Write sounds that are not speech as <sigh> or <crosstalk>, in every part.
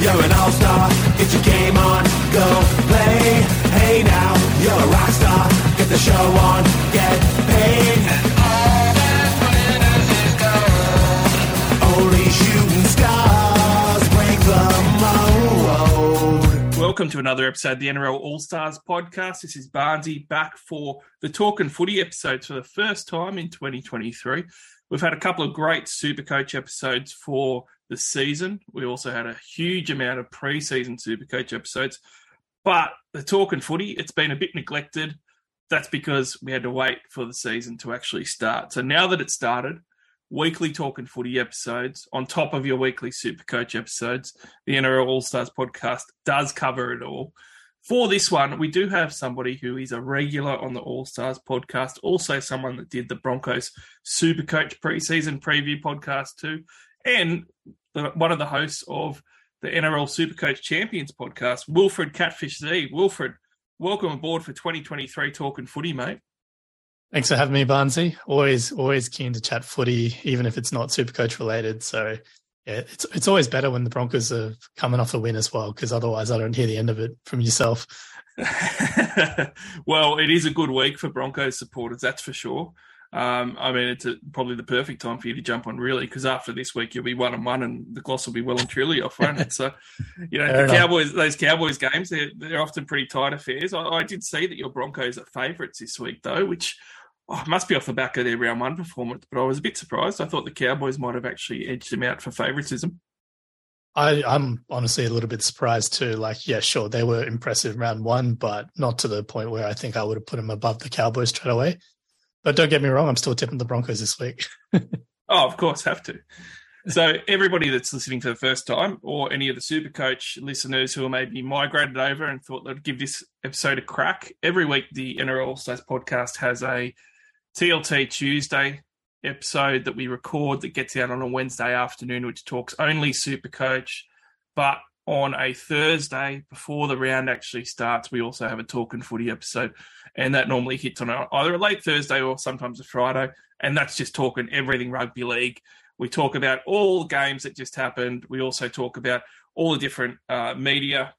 you're an all-star. Get your game on, go play. Hey now, you're a rock star. Get the show on, get paid. And all that matters is gold. Only shooting stars break the mold. Welcome to another episode of the NRL All Stars podcast. This is Barnsey back for the Talk and Footy episodes for the first time in 2023. We've had a couple of great Supercoach episodes for the season. We also had a huge amount of pre-season Supercoach episodes. But the Talk and Footy, it's been a bit neglected. That's because we had to wait for the season to actually start. So now that it's started, weekly Talk and Footy episodes on top of your weekly Supercoach episodes, the NRL All Stars podcast does cover it all. For this one, we do have somebody who is a regular on the All Stars podcast, also someone that did the Broncos Supercoach preseason preview podcast too, and the, one of the hosts of the NRL Supercoach Champions podcast, Wilfred Catfish Z. Wilfred, welcome aboard for 2023 Talking Footy, mate. Thanks for having me, Barnsey. Always, always keen to chat footy, even if it's not Supercoach related. So, yeah, it's it's always better when the Broncos are coming off a win as well, because otherwise I don't hear the end of it from yourself. <laughs> well, it is a good week for Broncos supporters, that's for sure. Um, I mean, it's a, probably the perfect time for you to jump on, really, because after this week you'll be one and one, and the gloss will be well and truly off, won't it? So, you know, Fair the enough. Cowboys, those Cowboys games, they're, they're often pretty tight affairs. I, I did see that your Broncos are favourites this week, though, which oh, must be off the back of their round one performance. But I was a bit surprised. I thought the Cowboys might have actually edged them out for favouritism. I, I'm honestly a little bit surprised too. Like, yeah, sure, they were impressive round one, but not to the point where I think I would have put them above the Cowboys straight away. But don't get me wrong, I'm still tipping the Broncos this week. <laughs> oh, of course, have to. So everybody that's listening for the first time, or any of the Super Coach listeners who are maybe migrated over and thought they'd give this episode a crack, every week the NRL All Stars podcast has a TLT Tuesday episode that we record that gets out on a Wednesday afternoon, which talks only Super Coach. But on a Thursday before the round actually starts, we also have a talk and footy episode, and that normally hits on either a late Thursday or sometimes a Friday, and that's just talking everything rugby league. We talk about all the games that just happened. We also talk about all the different uh, media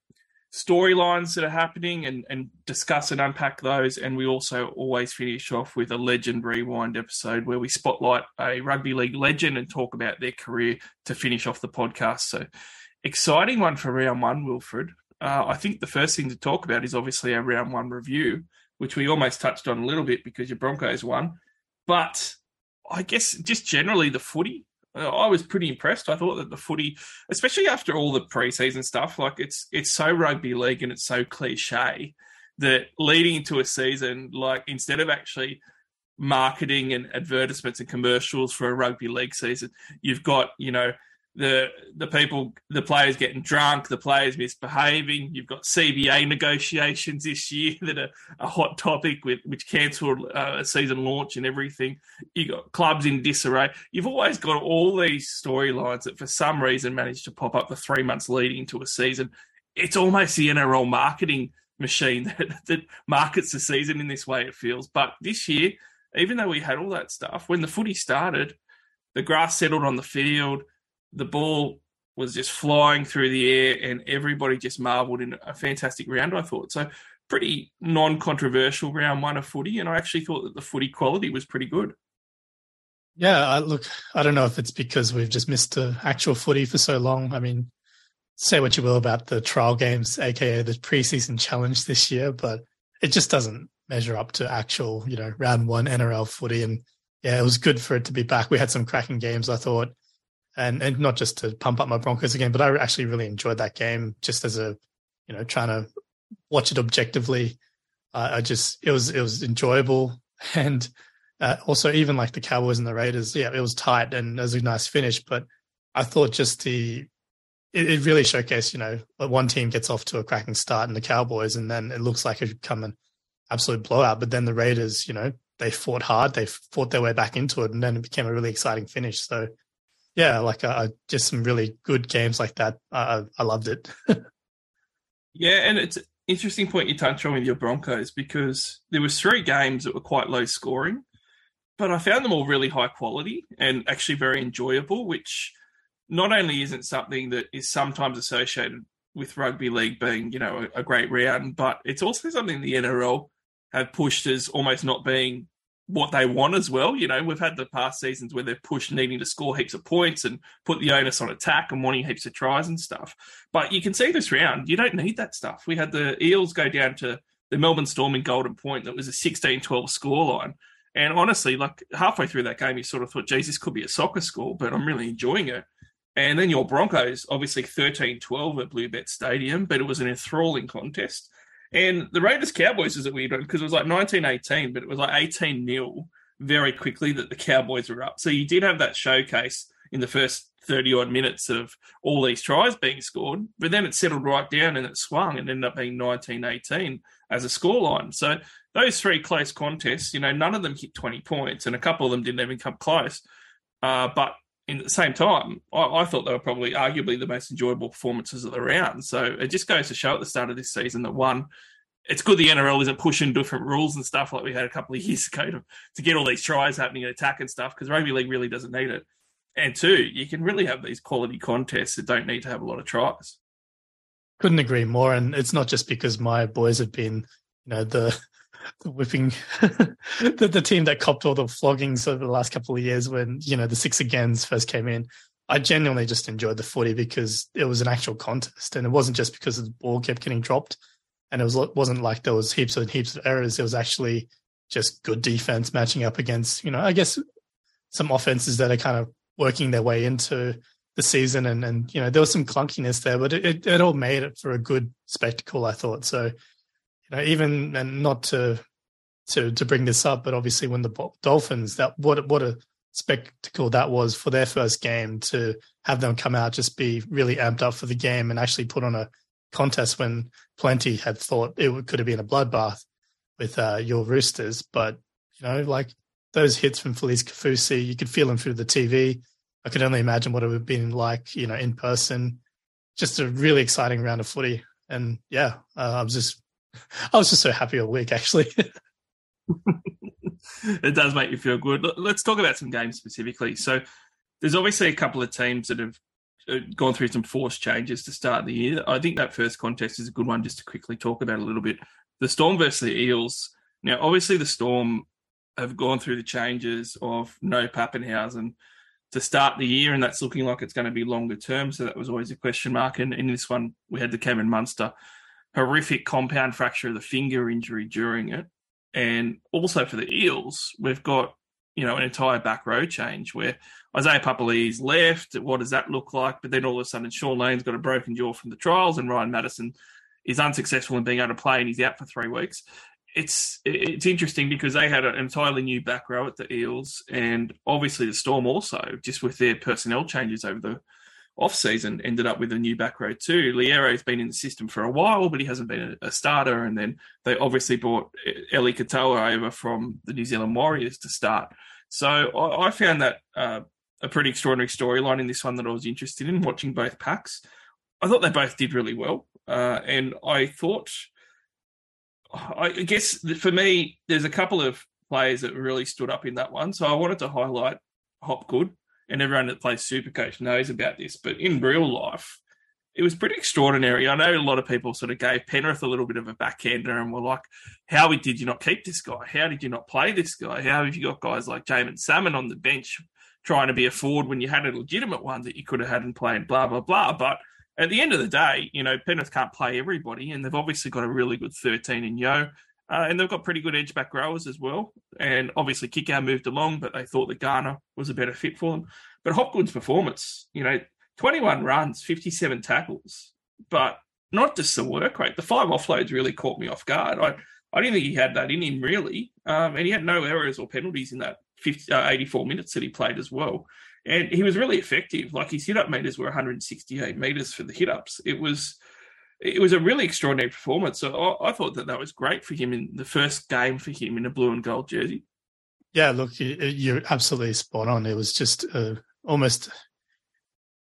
storylines that are happening and, and discuss and unpack those. And we also always finish off with a legend rewind episode where we spotlight a rugby league legend and talk about their career to finish off the podcast. So exciting one for round one, Wilfred. Uh, I think the first thing to talk about is obviously our round one review, which we almost touched on a little bit because your Broncos won. But I guess just generally the footy, uh, I was pretty impressed. I thought that the footy, especially after all the preseason stuff, like it's it's so rugby league and it's so cliche that leading into a season, like instead of actually marketing and advertisements and commercials for a rugby league season, you've got you know the the people, the players getting drunk, the players misbehaving. You've got CBA negotiations this year <laughs> that are a hot topic with which cancelled uh, a season launch and everything. You got clubs in disarray. You've always got all these storylines that for some reason manage to pop up the three months leading into a season. It's almost the NRL marketing machine <laughs> that, that markets the season in this way. It feels, but this year, even though we had all that stuff, when the footy started, the grass settled on the field the ball was just flying through the air, and everybody just marvelled in a fantastic round. I thought so. Pretty non-controversial round one of footy, and I actually thought that the footy quality was pretty good. Yeah, I, look, I don't know if it's because we've just missed the actual footy for so long. I mean, say what you will about the trial games, aka the preseason challenge this year, but it just doesn't measure up to actual, you know, round one NRL footy. And yeah, it was good for it to be back. We had some cracking games. I thought and and not just to pump up my Broncos again, but I actually really enjoyed that game just as a you know trying to watch it objectively. Uh, I just it was it was enjoyable <laughs> and uh, also even like the Cowboys and the Raiders, yeah, it was tight and it was a nice finish. But I thought just the it, it really showcased, you know, one team gets off to a cracking start and the Cowboys, and then it looks like it could come an absolute blowout. But then the Raiders, you know, they fought hard, they fought their way back into it, and then it became a really exciting finish. So yeah, like uh, just some really good games like that. I, I loved it. <laughs> yeah, and it's an interesting point you touched on with your Broncos because there was three games that were quite low scoring, but I found them all really high quality and actually very enjoyable, which not only isn't something that is sometimes associated with rugby league being, you know, a, a great round, but it's also something the NRL have pushed as almost not being what they want as well. You know, we've had the past seasons where they've pushed needing to score heaps of points and put the onus on attack and wanting heaps of tries and stuff. But you can see this round, you don't need that stuff. We had the Eels go down to the Melbourne Storm in Golden Point that was a 16 12 scoreline. And honestly, like halfway through that game, you sort of thought, geez, this could be a soccer score, but I'm really enjoying it. And then your Broncos, obviously 13 12 at Bluebet Stadium, but it was an enthralling contest. And the Raiders Cowboys is a weird one because it was like 1918, but it was like 18 0 very quickly that the Cowboys were up. So you did have that showcase in the first 30 odd minutes of all these tries being scored, but then it settled right down and it swung and ended up being 1918 as a scoreline. So those three close contests, you know, none of them hit 20 points and a couple of them didn't even come close. Uh, but in the same time, I, I, thought they were probably arguably the most enjoyable performances of the round. So it just goes to show at the start of this season that one, it's good the NRL isn't pushing different rules and stuff like we had a couple of years <laughs> ago to, to get all these tries happening in attack and stuff because rugby league really doesn't need it. And two, you can really have these quality contests that don't need to have a lot of tries. Couldn't agree more. And it's not just because my boys have been, you know, the the whipping <laughs> the, the team that copped all the floggings over the last couple of years when you know the six agains first came in. I genuinely just enjoyed the footy because it was an actual contest and it wasn't just because the ball kept getting dropped. And it was wasn't like there was heaps and heaps of errors. It was actually just good defense matching up against you know i guess some offenses that are kind of working their way into the season and and you know there was some clunkiness there but it, it, it all made it for a good spectacle i thought. So you know, even and not to to to bring this up, but obviously when the Dolphins that what what a spectacle that was for their first game to have them come out just be really amped up for the game and actually put on a contest when plenty had thought it could have been a bloodbath with uh, your Roosters, but you know, like those hits from Felise Kaufusi, you could feel them through the TV. I could only imagine what it would have been like, you know, in person. Just a really exciting round of footy, and yeah, uh, I was just <laughs> I was just so happy all week, actually. <laughs> it does make you feel good. Let's talk about some games specifically. So, there's obviously a couple of teams that have uh, gone through some forced changes to start the year. I think that first contest is a good one just to quickly talk about a little bit. The Storm versus the Eels. Now, obviously, the Storm have gone through the changes of no Papenhuyzen to start the year, and that's looking like it's going to be longer term. So that was always a question mark. And in this one, we had the Cameron Munster horrific compound fracture of the finger injury during it. And also for the Eels, we've got, you know, an entire back row change where Isaiah Papali'i's left. What does that look like? But then all of a sudden, Shaun Lane's got a broken jaw from the trials, and Ryan Matterson is unsuccessful in being able to play, and he's out for three weeks. It's it's interesting because they had an entirely new back row at the Eels, and obviously the Storm also, just with their personnel changes over the off season ended up with a new back row too. Loiero's been in the system for a while, but he hasn't been a, a starter. And then they obviously brought Eli Katoa over from the New Zealand Warriors to start. So I, I found that uh, a pretty extraordinary storyline in this one that I was interested in watching both packs. I thought they both did really well, uh, and I thought, I guess for me, there's a couple of players that really stood up in that one. So I wanted to highlight Hopgood and everyone that plays Supercoach knows about this, but in real life, it was pretty extraordinary. I know a lot of people sort of gave Penrith a little bit of a backhander and were like, how did you not keep this guy? How did you not play this guy? How have you got guys like Jaeman Salmon on the bench trying to be a forward when you had a legitimate one that you could have had and played, blah, blah, blah. But at the end of the day, you know, Penrith can't play everybody, and they've obviously got a really good 13 in Yeo. Uh, and they've got pretty good edge back growers as well. And obviously, Kikau moved along, but they thought that Garner was a better fit for them. But Hopgood's performance, you know, 21 runs, 57 tackles, but not just the work rate. The five offloads really caught me off guard. I, I didn't think he had that in him, really. Um, and he had no errors or penalties in that 50, uh, 84 minutes that he played as well. And he was really effective. Like his hit up meters were 168 meters for the hit ups. It was it was a really extraordinary performance. So I, I, thought that that was great for him in the first game for him in a blue and gold jersey. Yeah, look, you're absolutely spot on. It was just uh, almost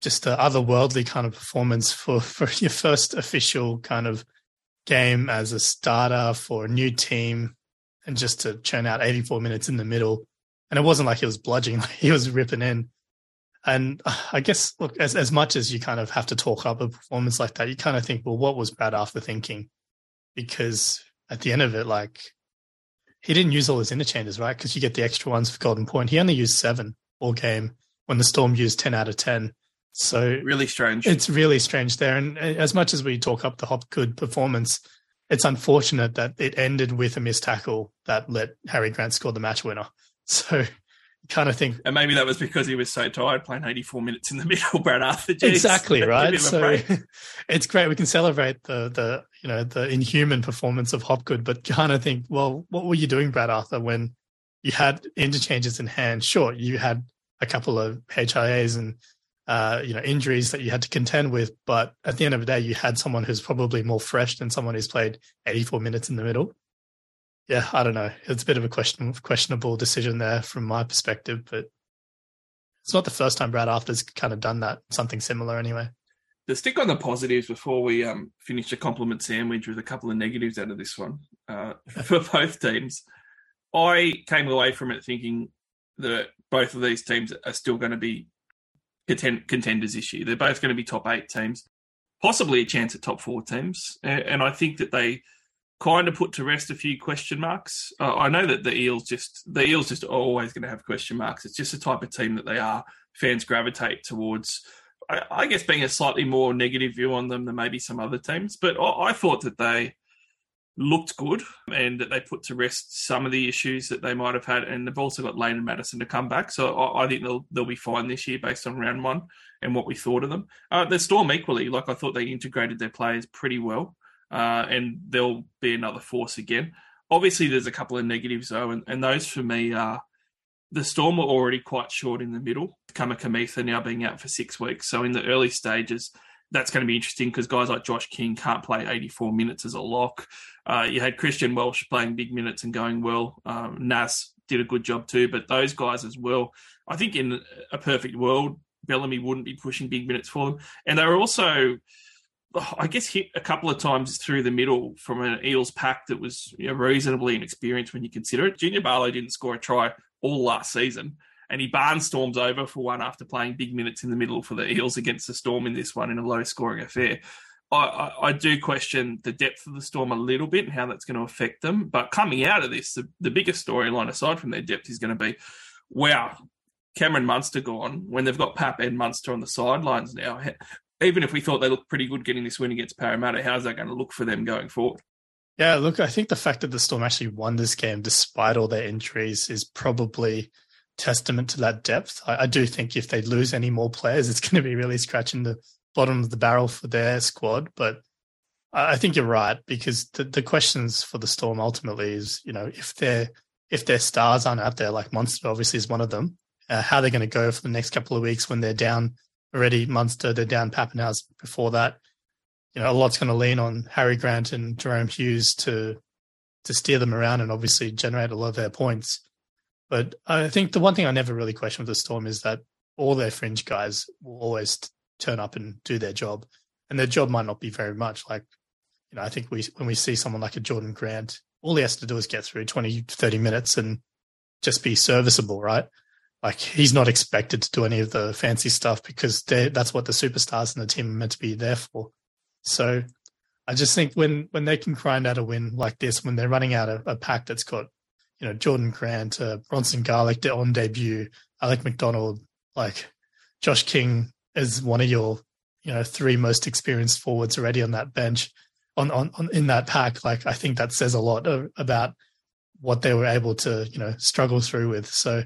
just an otherworldly kind of performance for <laughs> for your first official kind of game as a starter for a new team, and just to churn out 84 minutes in the middle. And it wasn't like he was bludging; <laughs> like he was ripping in. And <sighs> I guess, look, as, as much as you kind of have to talk up a performance like that, you kind of think, well, what was Brad Arthur thinking? Because at the end of it, like, he didn't use all his interchanges, right? Because you get the extra ones for Golden Point. He only used seven all game when the Storm used 10 out of 10. So really strange. It's really strange there. And uh, as much as we talk up the Hopgood performance, it's unfortunate that it ended with a missed tackle that let Harry Grant score the match winner. <laughs> So kind of thing. And maybe that was because he was so tired playing 84 minutes in the <laughs> middle, Brad Arthur. <laughs> Jeez, exactly, <laughs> right? So it's great. We can celebrate the, the, you know, the inhuman performance of Hopgood, but kind of think, well, what were you doing, Brad Arthur, when you had interchanges in hand? Sure, you had a couple of HIAs and, uh, you know, injuries that you had to contend with, but at the end of the day, you had someone who's probably more fresh than someone who's played 84 minutes in the middle yeah, I don't know. It's a bit of a question, questionable decision there from my perspective, but it's not the first time Brad Arthur's kind of done that. Something similar, anyway. To stick on the positives before we um, finish a compliment sandwich with a couple of negatives out of this one uh, for <laughs> both teams, I came away from it thinking that both of these teams are still going to be contend- contenders this year. They're both going to be top eight teams, possibly a chance at top four teams, and, and I think that they kind of put to rest a few question marks. Uh, I know that the Eels just the Eels just always going to have question marks. It's just the type of team that they are. Fans gravitate towards. I, I guess being a slightly more negative view on them than maybe some other teams, but I, I thought that they looked good and that they put to rest some of the issues that they might have had. And they've also got Lane and Matterson to come back. So I, I think they'll they'll be fine this year based on round one and what we thought of them. Uh, the Storm equally, like I thought they integrated their players pretty well uh, and they'll be another force again. Obviously, there's a couple of negatives though, and, and those for me are the Storm were already quite short in the middle. Kamikamica now being out for six weeks, so in the early stages, that's going to be interesting because guys like Josh King can't play 84 minutes as a lock. Uh, you had Christian Welch playing big minutes and going well. Um, Nas did a good job too, but those guys as well. I think in a perfect world, Bellamy wouldn't be pushing big minutes for them, and they were also Oh, I guess hit a couple of times through the middle from an Eels pack that was you know, reasonably inexperienced when you consider it. Junior Paulo didn't score a try all last season, and he barnstorms over for one after playing big minutes in the middle for the Eels against the Storm in this one in a low scoring affair. I, I, I, do question the depth of the Storm a little bit and how that's going to affect them. But coming out of this, the, the biggest storyline aside from their depth is going to be wow, Cameron Munster gone when they've got Pap and Munster on the sidelines now even if we thought they looked pretty good getting this win against Parramatta, how's that going to look for them going forward? Yeah, look, I think the fact that the Storm actually won this game despite all their injuries is probably testament to that depth. I, I do think if they lose any more players, it's <laughs> going to be really scratching the bottom of the barrel for their squad. But I, I think you're right because the, the questions for the Storm ultimately is, you know, if their if their stars aren't out there, like Munster obviously is one of them, uh, how they're going to go for the next couple of weeks when they're down already Munster, they're down Papenhuyzen before that. You know, a lot's going to lean on Harry Grant and Jahrome Hughes to to steer them around and obviously generate a lot of their points. But I think the one thing I never really question with the Storm is that all their fringe guys will always turn up and do their job, and their job might not be very much. Like, you know, I think we when we see someone like a Jordan Grant, all he has to do is get through 20, 30 minutes and just be serviceable, right? Like he's not expected to do any of the fancy stuff because that's what the superstars in the team are meant to be there for. So I just think when when they can grind out a win like this, when they're running out a, a pack that's got you know Jordan Grant, uh, Bronson Garlick on debut, Alec McDonald, like Josh King is one of your you know three most experienced forwards already on that bench on on, on in that pack. Like I think that says a lot about what they were able to you know struggle through with. So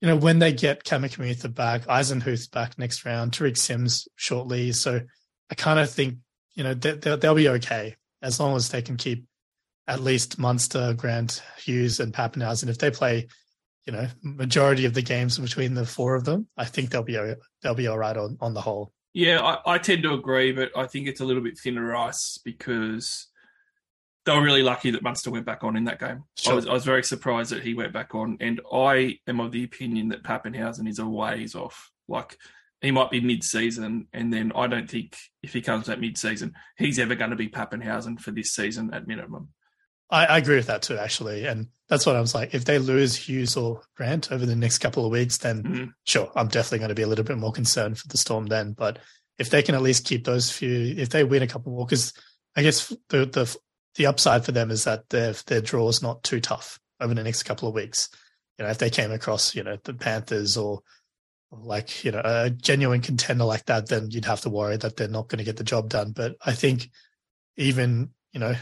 you know, when they get Kamikamica back, Eisenhuth back next round, Tariq Sims shortly. So I kind of think, you know, they, they'll, they'll be okay as long as they can keep at least Munster, Grant, Hughes, and Papenhuyzen. If they play, you know, majority of the games between the four of them, I think they'll be they'll be all right on, on the whole. Yeah, I, I tend to agree, but I think it's a little bit thinner ice because they were really lucky that Munster went back on in that game. Sure. I, was, I was very surprised that he went back on, and I am of the opinion that Papenhuyzen is a ways off. Like he might be mid-season, and then I don't think if he comes back mid-season, he's ever going to be Papenhuyzen for this season at minimum. I, I, agree with that too, actually. And that's what I was like. If they lose Hughes or Grant over the next couple of weeks, then mm-hmm. sure, I'm definitely going to be a little bit more concerned for the Storm then. But if they can at least keep those few, if they win a couple more, because I guess the the the upside for them is that their their draw is not too tough over the next couple of weeks. You know, if they came across, you know, the Panthers or like you know a genuine contender like that, then you'd have to worry that they're not going to get the job done. But I think even you know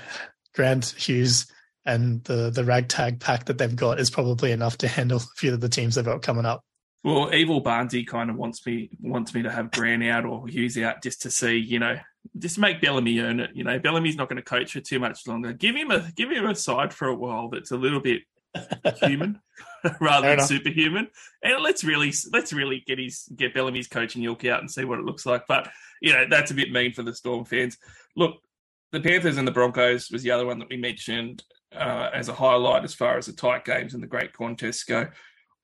Grant Hughes and the the ragtag pack that they've got is probably enough to handle a few of the teams they've got coming up. Well, Evil Barnsey kind of wants me wants me to have Grant out or Hughes out just to see, you know, just make Bellamy earn it. You know, Bellamy's not going to coach for too much longer. Give him a give him a side for a while that's a little bit <laughs> human <laughs> rather than superhuman. And let's really let's really get his get Bellamy's coaching ilk out and see what it looks like. But you know, that's a bit mean for the Storm fans. Look, the Panthers and the Broncos was the other one that we mentioned uh, as a highlight as far as the tight games and the great contests go.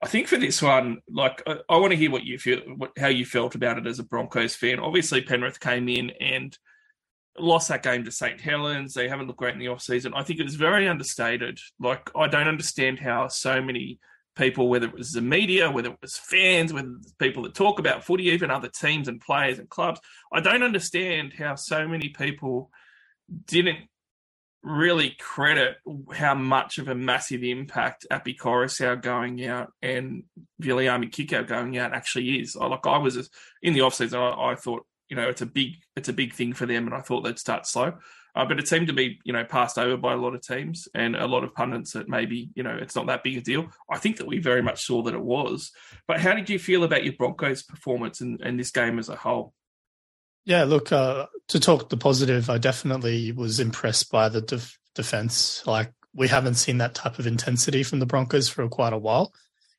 I think for this one, like I, I want to hear what you feel, what, how you felt about it as a Broncos fan. Obviously, Penrith came in and lost that game to St. Helens. They haven't looked great in the off season. I think it was very understated. Like I don't understand how so many people, whether it was the media, whether it was fans, whether it's people that talk about footy, even other teams and players and clubs, I don't understand how so many people didn't really credit how much of a massive impact Api Koroisau going out and Viliami Kikau going out actually is. I, like I was in the offseason, I, I thought you know it's a big it's a big thing for them, and I thought they'd start slow. Uh, but it seemed to be, you know, passed over by a lot of teams and a lot of pundits that maybe, you know, it's not that big a deal. I think that we very much saw that it was. But how did you feel about your Broncos' performance and this game as a whole? Yeah, look, uh, to talk the positive, I definitely was impressed by the def- defense. Like, we haven't seen that type of intensity from the Broncos for quite a while.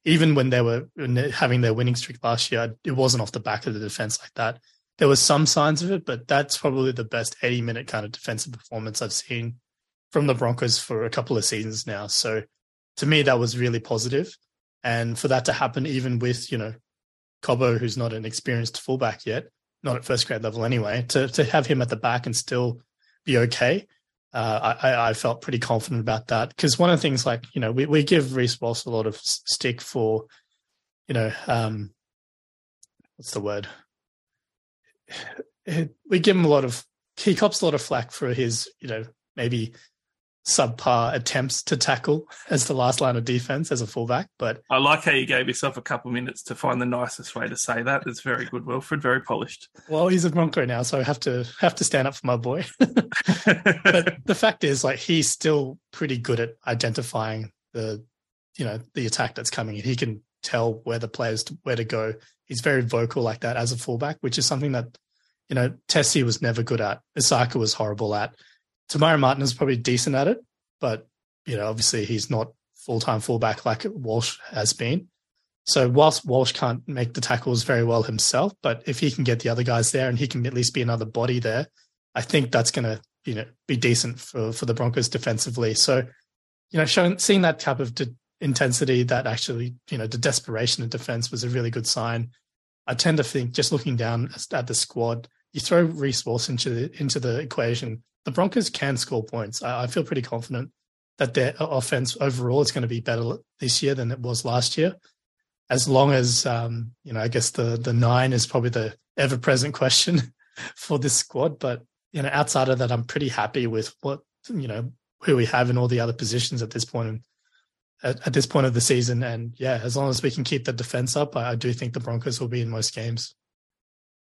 Even when they were having their winning streak last year, it wasn't off the back of the defense like that. There was some signs of it, but that's probably the best 80 minute kind of defensive performance I've seen from the Broncos for a couple of seasons now. So to me, that was really positive. And for that to happen, even with, you know, Cobbo, who's not an experienced fullback yet, not at first grade level anyway, to to have him at the back and still be okay. Uh, I, I felt pretty confident about that because one of the things, like you know, we, we give Reece Walsh a lot of stick for, you know, um, what's the word? <sighs> We give him a lot of he cops a lot of flack for his, you know, maybe subpar attempts to tackle as the last line of defense as a fullback. But I like how you gave yourself a couple of minutes to find the nicest way to say that. It's very good, Wilfred. Very polished. Well, he's a Bronco now, so I have to have to stand up for my boy. <laughs> but <laughs> the fact is, like, he's still pretty good at identifying the, you know, the attack that's coming in. He can tell where the players to, where to go. He's very vocal like that as a fullback, which is something that, you know, Tessie was never good at. Isaako was horrible at. Te Maire Martin is probably decent at it, but you know, obviously he's not full time fullback like Walsh has been. So whilst Walsh can't make the tackles very well himself, but if he can get the other guys there and he can at least be another body there, I think that's going to you know be decent for for the Broncos defensively. So you know, showing seeing that type of de- intensity, that actually you know the desperation of defense was a really good sign. I tend to think just looking down at the squad, you throw Reece Walsh into the, into the equation, the Broncos can score points. I, I feel pretty confident that their offense overall is going to be better this year than it was last year. As long as um, you know, I guess the the nine is probably the ever present question <laughs> for this squad. But you know, outside of that, I'm pretty happy with what you know who we have in all the other positions at this point. At, at this point of the season, and yeah, as long as we can keep the defense up, I, I do think the Broncos will be in most games.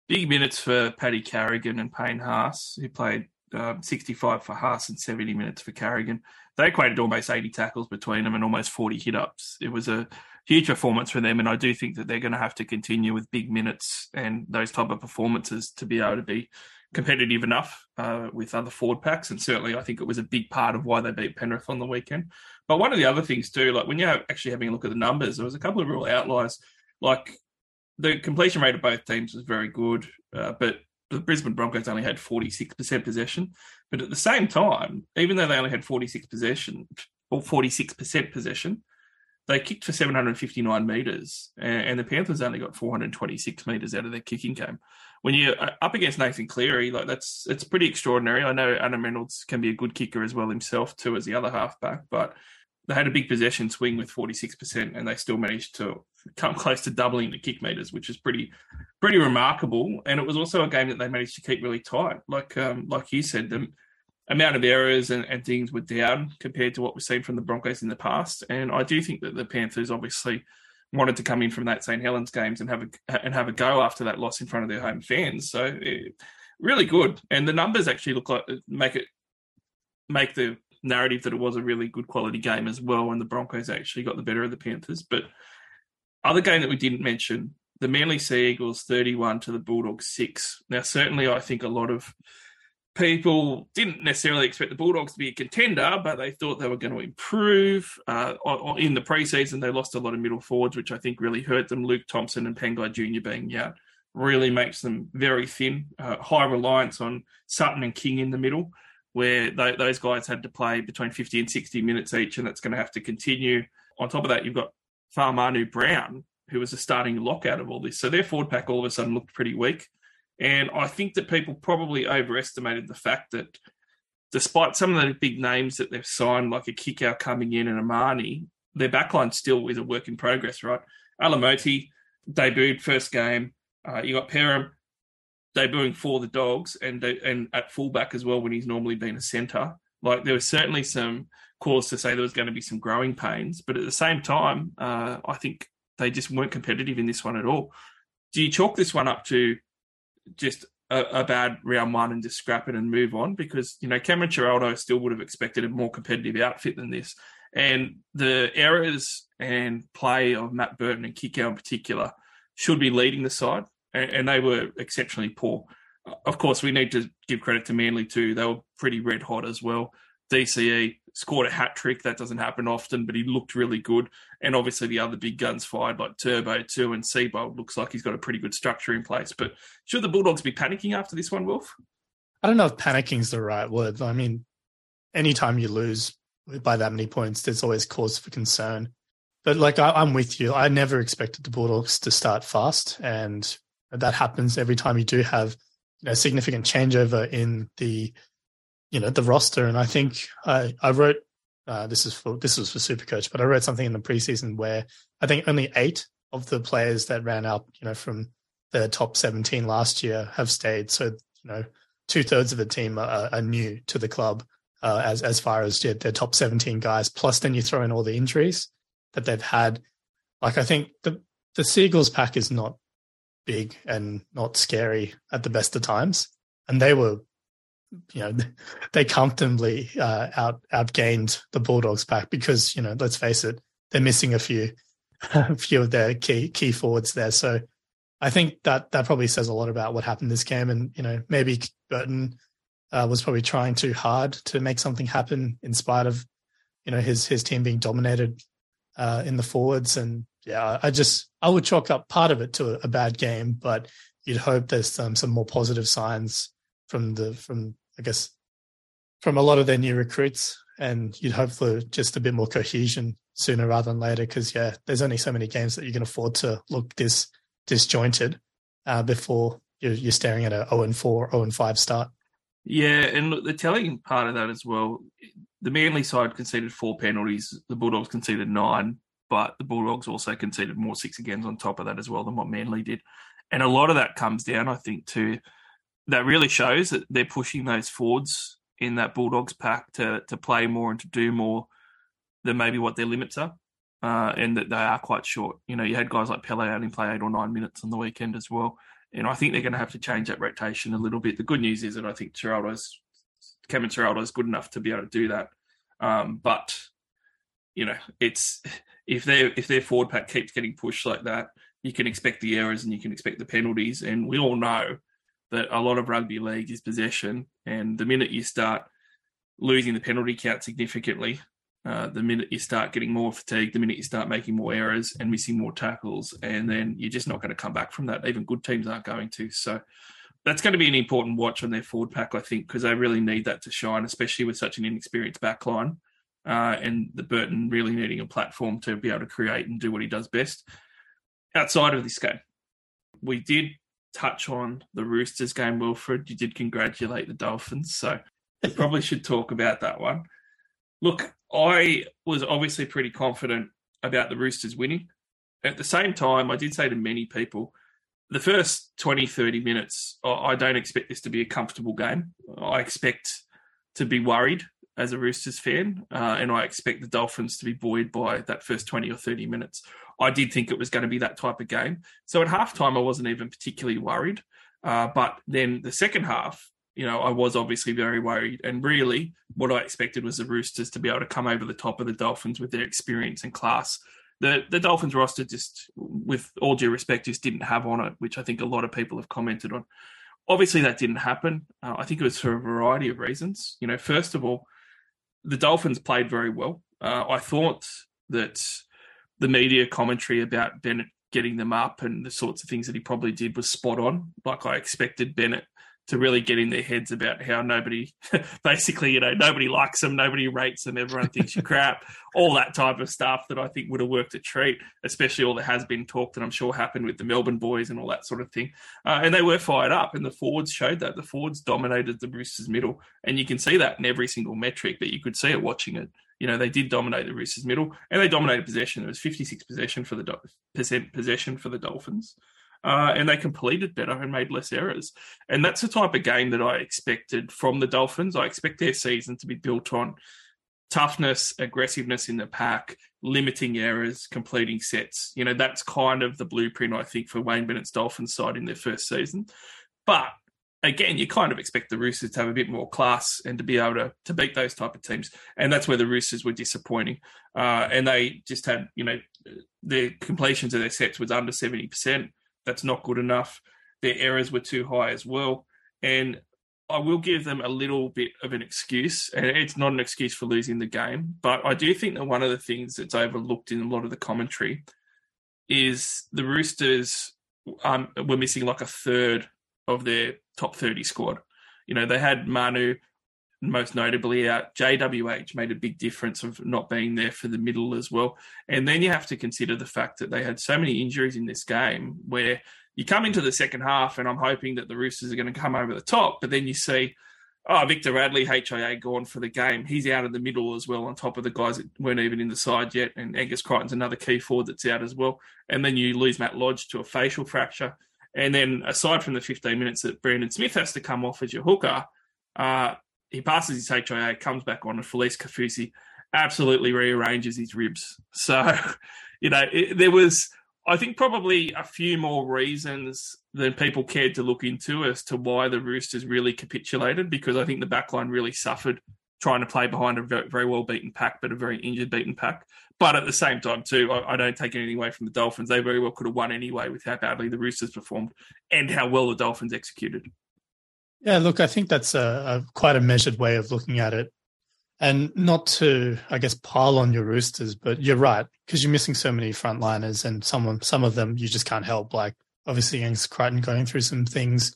Big minutes for Paddy Carrigan and Payne Haas, who played um, 65 for Haas and 70 minutes for Carrigan. They equated almost 80 tackles between them and almost 40 hit ups. It was a huge performance for them, and I do think that they're going to have to continue with big minutes and those type of performances to be able to be competitive enough uh, with other forward packs. And certainly, I think it was a big part of why they beat Penrith on the weekend. But one of the other things too, like when you're actually having a look at the numbers, there was a couple of real outliers. Like the completion rate of both teams was very good, uh, but the Brisbane Broncos only had 46% possession. But at the same time, even though they only had 46 possession or 46% possession, they kicked for 759 metres, and the Panthers only got 426 metres out of their kicking game. when you're uh, up against Nathan Cleary, like that's it's pretty extraordinary. I know Adam Reynolds can be a good kicker as well himself too as the other halfback, but they had a big possession swing with 46% and they still managed to come close to doubling the kick meters, which is pretty pretty remarkable. And it was also a game that they managed to keep really tight. Like um, like you said, the amount of errors and, and things were down compared to what we've seen from the Broncos in the past. And I do think that the Panthers obviously wanted to come in from that St Helens games and have a and have a go after that loss in front of their home fans. So it, really good, and the numbers actually look like make it make the narrative that it was a really good quality game as well, and the Broncos actually got the better of the Panthers. But other game that we didn't mention, the Manly Sea Eagles thirty-one to the Bulldogs six. Now, certainly, I think a lot of people didn't necessarily expect the Bulldogs to be a contender, but they thought they were going to improve. Uh, in the preseason, they lost a lot of middle forwards, which I think really hurt them. Luke Thompson and Pangai Jr. being out really makes them very thin. Uh, high reliance on Sutton and King in the middle, where they, those guys had to play between 50 and 60 minutes each, and that's going to have to continue. On top of that, you've got Fa'amanu Brown, who was a starting lockout of all this. So their forward pack all of a sudden looked pretty weak. And I think that people probably overestimated the fact that despite some of the big names that they've signed, like a Kikau coming in and Amani, their backline still is a work in progress, right? Alamoti debuted first game. Uh, you got Perham debuting for the Dogs and and at fullback as well when he's normally been a centre. Like there was certainly some cause to say there was going to be some growing pains, but at the same time, uh, I think they just weren't competitive in this one at all. Do you chalk this one up to just a, a, bad round one and just scrap it and move on because you know Cameron Ciraldo still would have expected a more competitive outfit than this, and the errors and play of Matt Burton and Kikau in particular should be leading the side, and, and they were exceptionally poor. Of course, we need to give credit to Manly too; they were pretty red hot as well. DCE scored a hat trick. That doesn't happen often, but he looked really good. And obviously, the other big guns fired like Turbo too, and Seibold looks like he's got a pretty good structure in place. But should the Bulldogs be panicking after this one, Wolf? I don't know if panicking is the right word. I mean, anytime you lose by that many points, there's always cause for concern. But like I, I'm with you, I never expected the Bulldogs to start fast, and that happens every time you do have you know, significant changeover in the you know the roster. And I think I I wrote uh, this is for this was for Supercoach, but I wrote something in the preseason where I think only eight of the players that ran up, you know, from the top 17 last year have stayed. So you know, two thirds of the team are, are, new to the club uh, as as far as yeah, their top 17 guys. Plus, then you throw in all the injuries that they've had. Like I think the the Seagulls pack is not big and not scary at the best of times, and they were you know <laughs> they comfortably uh, out outgained the Bulldogs pack because you know let's face it they're missing a few <laughs> a few of their key key forwards there. So I think that that probably says a lot about what happened this game, and you know maybe Burton uh, was probably trying too hard to make something happen in spite of you know his his team being dominated uh, in the forwards, and yeah, I just I would chalk up part of it to a, bad game, but you'd hope there's some some more positive signs from the from I guess from a lot of their new recruits, and you'd hope for just a bit more cohesion sooner rather than later. Because yeah, there's only so many games that you can afford to look this disjointed uh, before you're, you're staring at a 0 and 4, 0 and 5 start. Yeah, and look, the telling part of that as well, the Manly side conceded four penalties, the Bulldogs conceded nine, but the Bulldogs also conceded more six agains on top of that as well than what Manly did. And a lot of that comes down, I think, to that really shows that they're pushing those forwards in that Bulldogs pack to to play more and to do more than maybe what their limits are, uh, and that they are quite short. You know, you had guys like Pele only play eight or nine minutes on the weekend as well, and I think they're going to have to change that rotation a little bit. The good news is that I think Ciraldo's Kevin Ciraldo is good enough to be able to do that, um, but you know, it's if their if their forward pack keeps getting pushed like that, you can expect the errors and you can expect the penalties, and we all know that a lot of rugby league is possession, and the minute you start losing the penalty count significantly, uh, the minute you start getting more fatigued, the minute you start making more errors and missing more tackles, and then you're just not going to come back from that. Even good teams aren't going to. So that's going to be an important watch on their forward pack, I think, because they really need that to shine, especially with such an inexperienced backline. Uh, and the Burton really needing a platform to be able to create and do what he does best. Outside of this game, we did touch on the Roosters game, Wilfred. You did congratulate the Dolphins, so we probably should talk about that one. Look, I was obviously pretty confident about the Roosters winning. At the same time, I did say to many people, the first 20, 30 minutes, I don't expect this to be a comfortable game. I expect to be worried as a Roosters fan, uh, and I expect the Dolphins to be buoyed by that first 20 or 30 minutes. I did think it was going to be that type of game. So at halftime, I wasn't even particularly worried. Uh, but then the second half, you know, I was obviously very worried. And really, what I expected was the Roosters to be able to come over the top of the Dolphins with their experience and class. The the Dolphins roster just, with all due respect, just didn't have on it, which I think a lot of people have commented on. Obviously, that didn't happen. Uh, I think it was for a variety of reasons. You know, first of all, the Dolphins played very well. Uh, I thought that the media commentary about Bennett getting them up and the sorts of things that he probably did was spot on. Like I expected Bennett to really get in their heads about how nobody, <laughs> basically, you know, nobody likes them, nobody rates them, everyone thinks you're crap, all that type of stuff that I think would have worked a treat, especially all that has been talked and I'm sure happened with the Melbourne boys and all that sort of thing. Uh, and they were fired up, and the forwards showed that. The forwards dominated the Roosters' middle, and you can see that in every single metric, that you could see it watching it. You know, they did dominate the Roosters' middle, and they dominated possession. It was 56 possession for the percent possession for the Dolphins uh, and they completed better and made less errors. And that's the type of game that I expected from the Dolphins. I expect their season to be built on toughness, aggressiveness in the pack, limiting errors, completing sets. You know, that's kind of the blueprint, I think, for Wayne Bennett's Dolphins side in their first season. But again, you kind of expect the Roosters to have a bit more class and to be able to, to beat those type of teams. And that's where the Roosters were disappointing. Uh, and they just had, you know, their completions of their sets was under 70%. That's not good enough. Their errors were too high as well. And I will give them a little bit of an excuse, and it's not an excuse for losing the game, but I do think that one of the things that's overlooked in a lot of the commentary is the Roosters um, were missing like a third of their top 30 squad. You know, they had Manu most notably out. JWH made a big difference of not being there for the middle as well. And then you have to consider the fact that they had so many injuries in this game where you come into the second half and I'm hoping that the Roosters are going to come over the top, but then you see, oh, Victor Radley, HIA gone for the game. He's out of the middle as well, on top of the guys that weren't even in the side yet. And Angus Crichton's another key forward that's out as well. And then you lose Matt Lodge to a facial fracture. And then aside from the 15 minutes that Brandon Smith has to come off as your hooker, uh, he passes his HIA, comes back on, and Felise Kaufusi absolutely rearranges his ribs. So, <laughs> you know, it, there was, I think, probably a few more reasons than people cared to look into as to why the Roosters really capitulated, because I think the backline really suffered trying to play behind a very, very well beaten pack, but a very injured beaten pack. But at the same time, too, I, I, don't take anything away from the Dolphins. They very well could have won anyway with how badly the Roosters performed and how well the Dolphins executed. Yeah, look, I think that's a, a, quite a measured way of looking at it. And not to, I guess, pile on your roosters, but you're right, because you're missing so many frontliners and some, some of them you just can't help. Like, obviously, Angus Crichton going through some things.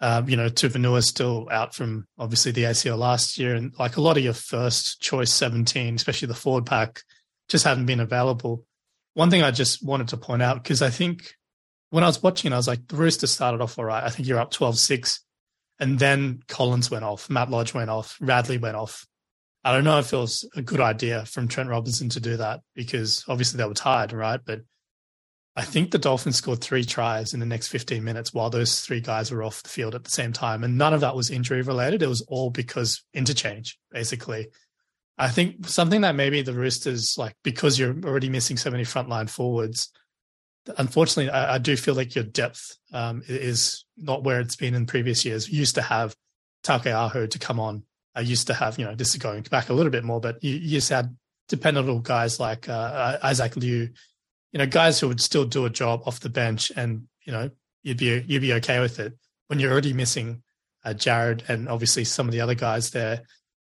Uh, you know, Tupouniua still out from obviously the ACL last year. And like a lot of your first choice 17, especially the forward pack, just haven't been available. One thing I just wanted to point out, because I think when I was watching, I was like, the Roosters started off all right. I think you're up 12 6 and then Collins went off, Matt Lodge went off, Radley went off. I don't know if it was a good idea from Trent Robinson to do that because obviously they were tired, right? But I think the Dolphins scored three tries in the next 15 minutes while those three guys were off the field at the same time. And none of that was injury related. It was all because interchange, basically. I think something that maybe the Roosters, like, because you're already missing so many frontline forwards, unfortunately, I, I, do feel like your depth um, is not where it's been in previous years. You used to have Taukei'aho to come on. I used to have, you know, this is going back a little bit more, but you, you just had dependable guys like uh, uh, Isaac Liu, you know, guys who would still do a job off the bench, and you know, you'd be you'd be okay with it. When you're already missing uh, Jared and obviously some of the other guys there,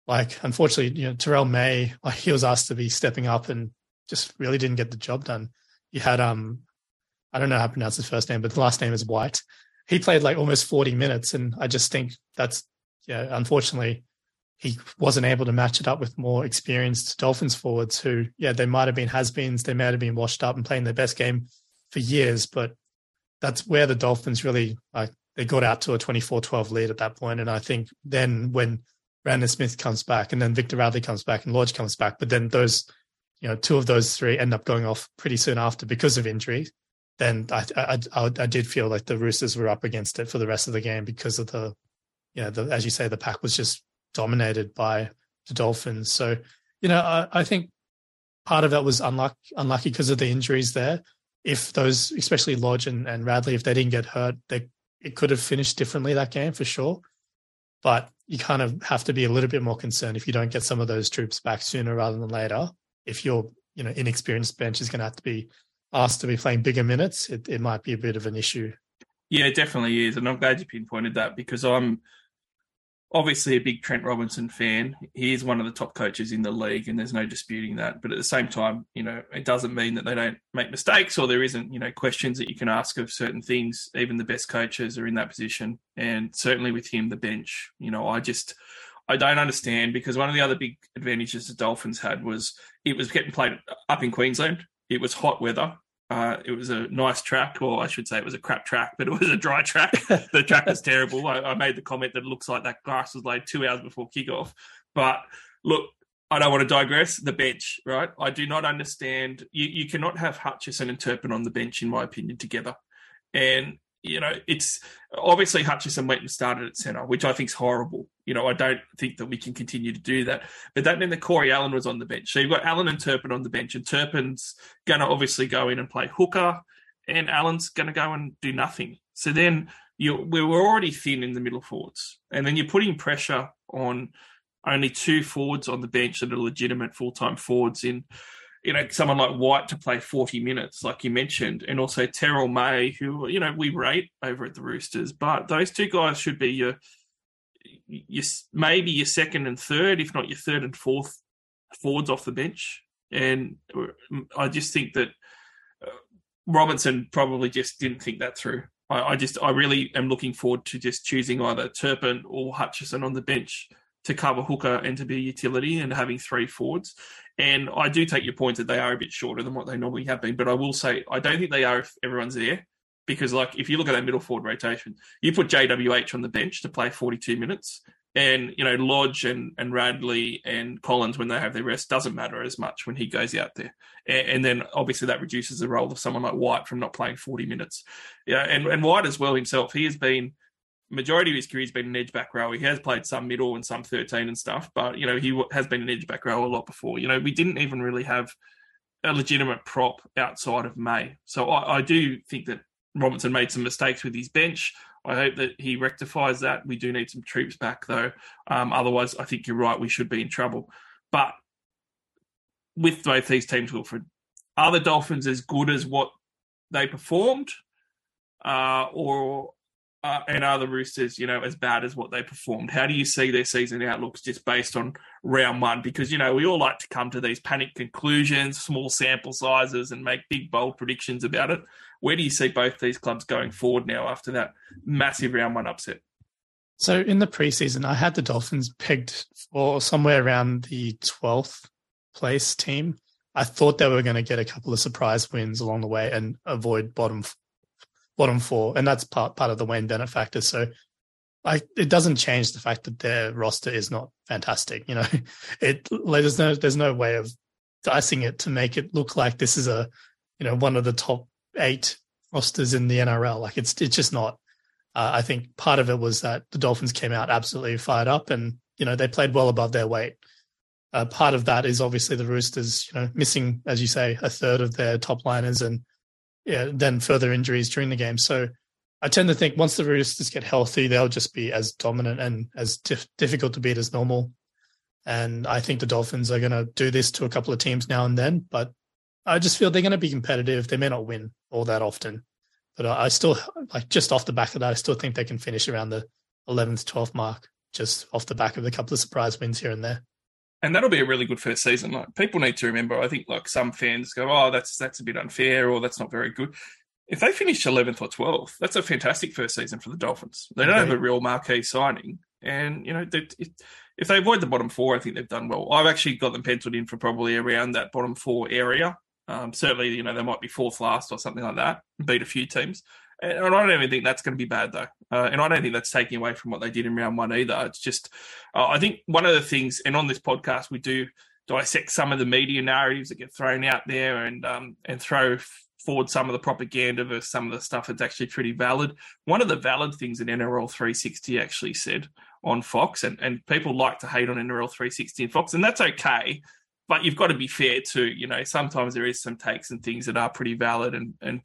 like unfortunately, you know, Terrell May, like he was asked to be stepping up and just really didn't get the job done. You had um I don't know how to pronounce his first name, but the last name is White. He played like almost 40 minutes. And I just think that's, yeah, unfortunately, he wasn't able to match it up with more experienced Dolphins forwards who, yeah, they might have been has beens, they might have been washed up and playing their best game for years, but that's where the Dolphins really like they got out to a 24-12 lead at that point. point, and I think then when Brandon Smith comes back, and then Victor Radley comes back, and Lodge comes back, but then those, you know, two of those three end up going off pretty soon after because of injury. Then I I, I, I did feel like the Roosters were up against it for the rest of the game because of the, you know, the, as you say, the pack was just dominated by the Dolphins. So, you know, I, I think part of that was unlucky, unlucky because of the injuries there. If those, especially Lodge and, and Radley, if they didn't get hurt, they it could have finished differently that game for sure. But you kind of have to be a little bit more concerned if you don't get some of those troops back sooner rather than later. If your you know inexperienced bench is going to have to be asked to be playing bigger minutes, it, it might be a bit of an issue. Yeah, it definitely is, and I'm glad you pinpointed that because I'm obviously a big Trent Robinson fan. He is one of the top coaches in the league, and there's no disputing that. But at the same time, you know, it doesn't mean that they don't make mistakes or there isn't, you know, questions that you can ask of certain things. Even the best coaches are in that position, and certainly with him, the bench. You know, I just. I don't understand because one of the other big advantages the Dolphins had was it was getting played up in Queensland. It was hot weather. Uh, it was a nice track, or I should say it was a crap track, but it was a dry track. <laughs> the track was terrible. I, I, made the comment that it looks like that grass was laid two hours before kickoff. But look, I don't want to digress. The bench, right? I do not understand. You, you cannot have Hutchison and Turpin on the bench, in my opinion, together. And you know, it's obviously Hutchison went and started at centre, which I think is horrible. You know, I don't think that we can continue to do that. But that meant that Corey Allen was on the bench. So you've got Allen and Turpin on the bench, and Turpin's going to obviously go in and play hooker, and Allen's going to go and do nothing. So then you we were already thin in the middle forwards, and then you're putting pressure on only two forwards on the bench that are legitimate full time forwards in you know, someone like White to play 40 minutes, like you mentioned, and also Terrell May, who, you know, we rate over at the Roosters, but those two guys should be your, your maybe your second and third, if not your third and fourth forwards off the bench. And I just think that uh, Robinson probably just didn't think that through. I, I just, I really am looking forward to just choosing either Turpin or Hutchison on the bench to cover hooker and to be a utility and having three forwards. And I do take your point that they are a bit shorter than what they normally have been, but I will say I don't think they are if everyone's there. Because like if you look at that middle forward rotation, you put JWH on the bench to play 42 minutes, and you know Lodge and, and Radley and Collins when they have their rest doesn't matter as much when he goes out there, and, and, then obviously that reduces the role of someone like White from not playing 40 minutes. Yeah, and, and White as well himself, he has been majority of his career has been an edge back row. He has played some middle and some 13 and stuff, but you know he has been an edge back row a lot before. You know we didn't even really have a legitimate prop outside of May, so I, I do think that Robinson made some mistakes with his bench. I hope that he rectifies that. We do need some troops back though. Um, otherwise, I think you're right. We should be in trouble. But with both these teams, Wilfred, are the Dolphins as good as what they performed, uh, or uh, and are the Roosters, you know, as bad as what they performed? How do you see their season outlooks just based on round one? Because, you know, we all like to come to these panic conclusions, small sample sizes, and make big, bold predictions about it. Where do you see both these clubs going forward now after that massive round one upset? So in the preseason, I had the Dolphins pegged for somewhere around the 12th place team. I thought they were going to get a couple of surprise wins along the way and avoid bottom bottom four, and that's part part of the Wayne Bennett factor. So, I it doesn't change the fact that their roster is not fantastic. You know, <laughs> it there's no there's no way of dicing it to make it look like this is a you know one of the top eight rosters in the NRL. Like it's it's just not. Uh, I think part of it was that the Dolphins came out absolutely fired up, and you know they played well above their weight. Uh, part of that is obviously the Roosters, you know, missing, as you say, a third of their top liners and yeah, then further injuries during the game. So I tend to think once the Roosters get healthy, they'll just be as dominant and as dif- difficult to beat as normal. And I think the Dolphins are going to do this to a couple of teams now and then, but I just feel they're going to be competitive. They may not win all that often, but I still like just off the back of that, I still think they can finish around the 11th, 12th mark, just off the back of a couple of surprise wins here and there and that'll be a really good first season. Like people need to remember, I think like some fans go, "Oh, that's that's a bit unfair," or "That's not very good." If they finish eleventh or twelfth, that's a fantastic first season for the Dolphins. They don't have a real marquee signing, and you know, they, if they avoid the bottom four, I think they've done well. I've actually got them penciled in for probably around that bottom four area. Um, certainly, you know, they might be fourth last or something like that, beat a few teams. And I don't even think that's going to be bad though, uh, and I don't think that's taking away from what they did in round one either. It's just, uh, I think one of the things, and on this podcast we do dissect some of the media narratives that get thrown out there, and um, and throw forward some of the propaganda versus some of the stuff that's actually pretty valid. One of the valid things that NRL 360 actually said on Fox, and, and people like to hate on NRL 360 and Fox, and that's okay. But you've got to be fair too. You know, sometimes there is some takes and things that are pretty valid and, and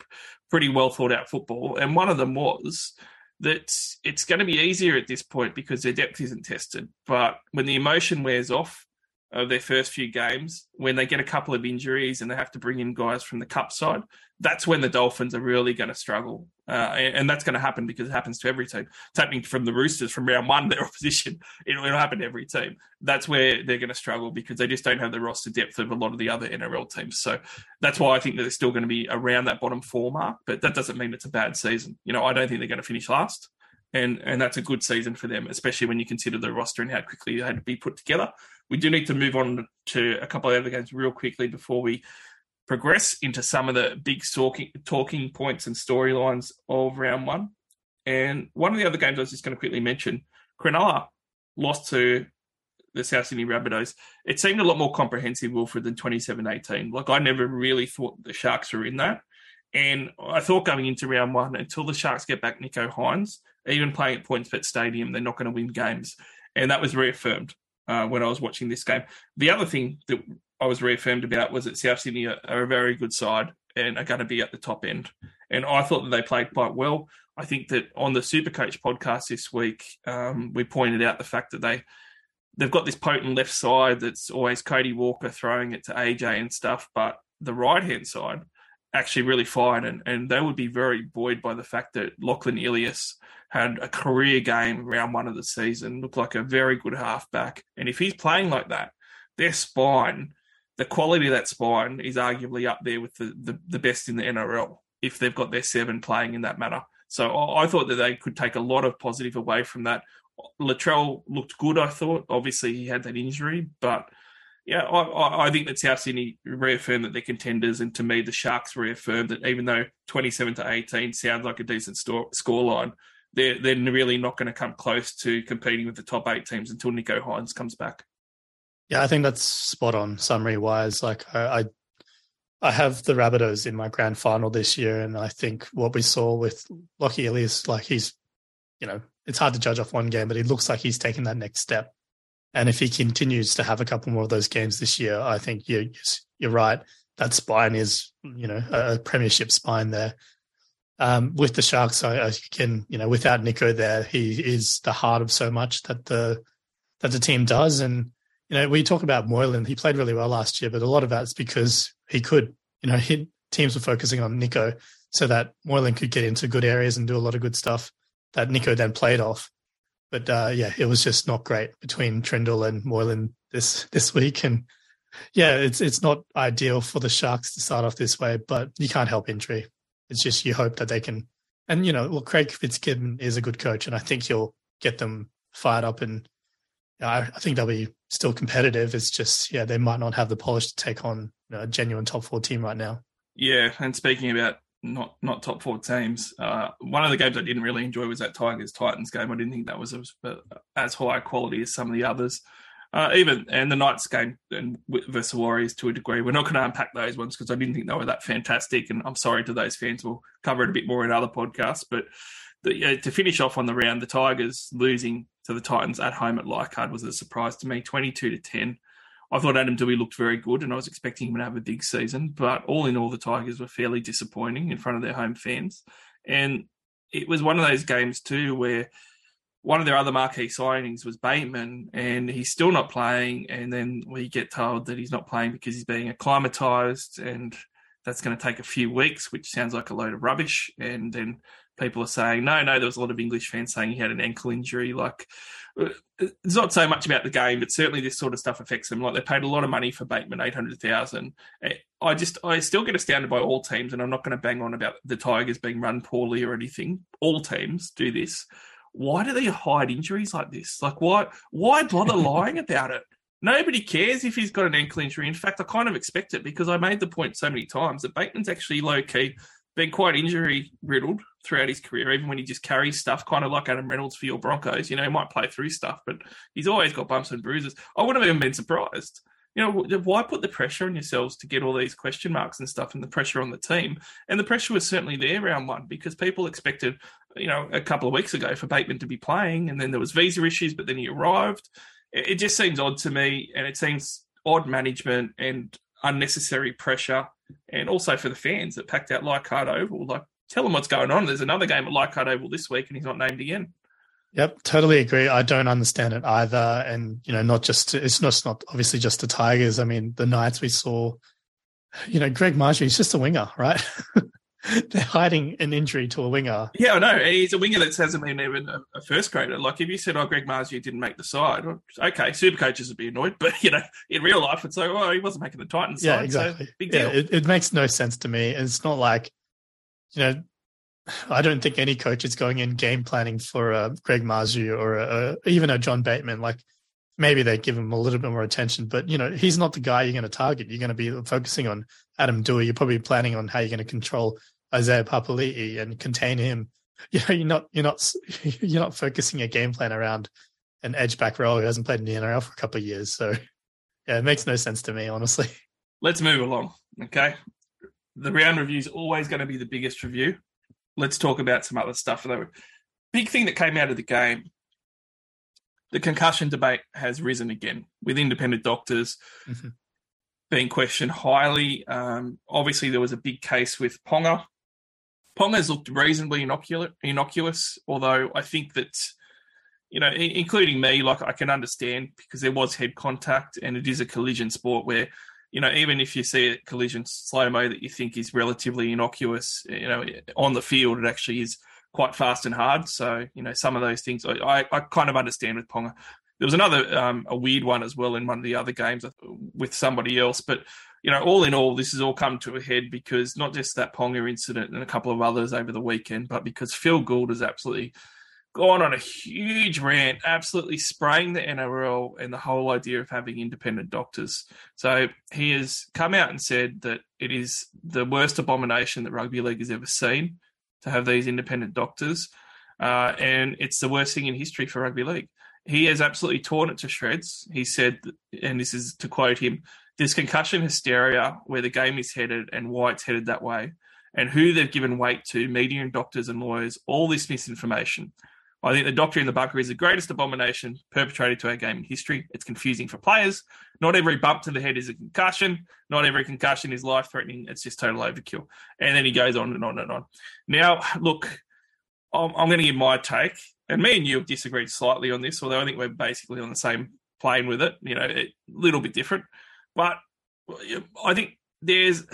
pretty well thought out football. And one of them was that it's going to be easier at this point because their depth isn't tested. But when the emotion wears off, of their first few games, when they get a couple of injuries and they have to bring in guys from the cup side, that's when the Dolphins are really going to struggle. Uh, and, and, that's going to happen because it happens to every team. It's happening from the Roosters from round one, <laughs> their opposition. It'll, it'll happen to every team. That's where they're going to struggle because they just don't have the roster depth of a lot of the other NRL teams. So that's why I think that they're still going to be around that bottom four mark. But that doesn't mean it's a bad season. You know, I don't think they're going to finish last. And, and that's a good season for them, especially when you consider the roster and how quickly they had to be put together. We do need to move on to a couple of other games real quickly before we progress into some of the big talking, talking points and storylines of round one. And one of the other games I was just going to quickly mention, Cronulla lost to the South Sydney Rabbitohs. It seemed a lot more comprehensive, Wilfred, than 27-18. Like, I never really thought the Sharks were in that. And I thought going into round one, until the Sharks get back Nicho Hynes, even playing at PointsBet Stadium, they're not going to win games. And that was reaffirmed uh, when I was watching this game. The other thing that I was reaffirmed about was that South Sydney are, are a very good side and are going to be at the top end. And I thought that they played quite well. I think that on the Supercoach podcast this week, um, we pointed out the fact that they they've got this potent left side that's always Cody Walker throwing it to AJ and stuff, but the right hand side actually really fine, and, and they would be very buoyed by the fact that Lachlan Ilias had a career game round one of the season, looked like a very good halfback, and if he's playing like that, their spine the quality of that spine is arguably up there with the, the, the best in the NRL if they've got their seven playing in that manner. So I thought that they could take a lot of positive away from that. Latrell looked good, I thought. Obviously, he had that injury, but yeah, I, I think that South Sydney reaffirmed that they're contenders, and to me, the Sharks reaffirmed that even though twenty-seven to eighteen sounds like a decent store, scoreline, they're they're really not going to come close to competing with the top eight teams until Nicho Hynes comes back. Yeah, I think that's spot on summary wise. Like I, I, I have the Rabbitohs in my grand final this year, and I think what we saw with Lockie Ilias, like he's, you know, it's hard to judge off one game, but he looks like he's taking that next step. And if he continues to have a couple more of those games this year, I think you're you're right. That spine is, you know, a premiership spine there. Um, with the Sharks, I, I can, you know, without Nicho there, he is the heart of so much that the that the team does, and you know, we talk about Moylan. He played really well last year, but a lot of that's because he could. You know, he, teams were focusing on Nicho so that Moylan could get into good areas and do a lot of good stuff that Nicho then played off. But uh, yeah, it was just not great between Trindall and Moylan this this week, and yeah, it's it's not ideal for the Sharks to start off this way. But you can't help injury. It's just you hope that they can. And you know, well, Craig Fitzgibbon is a good coach, and I think he'll get them fired up and I, I think they'll be still competitive. It's just, yeah, they might not have the polish to take on you know, a genuine top four team right now. Yeah, and speaking about not not top four teams, uh, one of the games I didn't really enjoy was that Tigers Titans game. I didn't think that was as, as high quality as some of the others. Uh, even and the Knights game and versus Warriors to a degree. We're not going to unpack those ones because I didn't think they were that fantastic. And I'm sorry to those fans. We'll cover it a bit more in other podcasts. But the, to finish off on the round, the Tigers losing to the Titans at home at Leichhardt was a surprise to me, 22 to 10. I thought Adam Doueihi looked very good, and I was expecting him to have a big season. But all in all, the Tigers were fairly disappointing in front of their home fans, and it was one of those games too where one of their other marquee signings was Bateman, and he's still not playing. And then we get told that he's not playing because he's being acclimatized, and that's going to take a few weeks, which sounds like a load of rubbish. And then people are saying, no, no, there was a lot of English fans saying he had an ankle injury. Like, uh, it's not so much about the game, but certainly this sort of stuff affects them. Like, they paid a lot of money for Bateman, 800000 eh, I just, I still get astounded by all teams, and I'm not going to bang on about the Tigers being run poorly or anything. All teams do this. Why do they hide injuries like this? Like, why, why bother <laughs> lying about it? Nobody cares if he's got an ankle injury. In fact, I kind of expect it because I made the point so many times that Bateman's actually low key been quite injury riddled throughout his career, even when he just carries stuff, kind of like Adam Reynolds for your Broncos. You know, he might play through stuff, but he's always got bumps and bruises. I wouldn't have even been surprised. You know, why put the pressure on yourselves to get all these question marks and stuff and the pressure on the team? And the pressure was certainly there round one because people expected, you know, a couple of weeks ago for Bateman to be playing and then there was visa issues, but then he arrived. It just seems odd to me and it seems odd management and unnecessary pressure and also for the fans that packed out Leichhardt Oval. Like, tell him what's going on. There's another game at Leichhardt Oval this week, and he's not named again. Yep, totally agree. I don't understand it either, and you know, not just to, it's not, not obviously just the Tigers. I mean, the Knights we saw, you know, Greg Marzhew, he's just a winger, right? <laughs> They're hiding an injury to a winger. Yeah, I know. He's a winger that hasn't been even a, a first grader. Like if you said, "Oh, Greg Marzhew didn't make the side," okay, super coaches would be annoyed. <laughs> But you know, in real life, it's like, "Oh, he wasn't making the Titans yeah, side." exactly. So, big yeah, it, it makes no sense to me. It's not like, you know, I don't think any coach is going in game planning for uh, Greg Marzhew or uh, even a John Bateman. Like maybe they give him a little bit more attention, but you know he's not the guy you're going to target. You're going to be focusing on Adam Doueihi. You're probably planning on how you're going to control Isaiah Papali'i and contain him. <laughs> You know, you're not you're not <laughs> you're not focusing a game plan around an edge back role who hasn't played in the NRL for a couple of years. So yeah, it makes no sense to me, honestly. Let's move along. Okay, the round review is always going to be the biggest review let's talk about some other stuff. The big thing that came out of the game, the concussion debate has risen again with independent doctors Mhm. being questioned highly. Um, obviously, there was a big case with Ponga. Ponga's looked reasonably innocuous, innocuous, although I think that, you know, including me, like I can understand because there was head contact and it is a collision sport where you know, even if you see a collision slow mo that you think is relatively innocuous, you know, on the field, it actually is quite fast and hard. So, you know, some of those things I, I, kind of understand with Ponga. There was another, um, a weird one as well in one of the other games with somebody else. But, you know, all in all, this has all come to a head because not just that Ponga incident and a couple of others over the weekend, but because Phil Gould has absolutely gone on a huge rant, absolutely spraying the NRL and the whole idea of having independent doctors. So he has come out and said that it is the worst abomination that rugby league has ever seen to have these independent doctors, uh, and it's the worst thing in history for rugby league. He has absolutely torn it to shreds. He said, and this is to quote him: this concussion hysteria where the game is headed and why it's headed that way." And who they've given weight to, media and doctors and lawyers, all this misinformation. I think the doctor in the bunker is the greatest abomination perpetrated to our game in history. It's confusing for players. Not every bump to the head is a concussion. Not every concussion is life threatening. It's just total overkill. And then he goes on and on and on. Now, look, I'm, I'm going to give my take. And me and you have disagreed slightly on this, although I think we're basically on the same plane with it. You know, a little bit different. But I think there's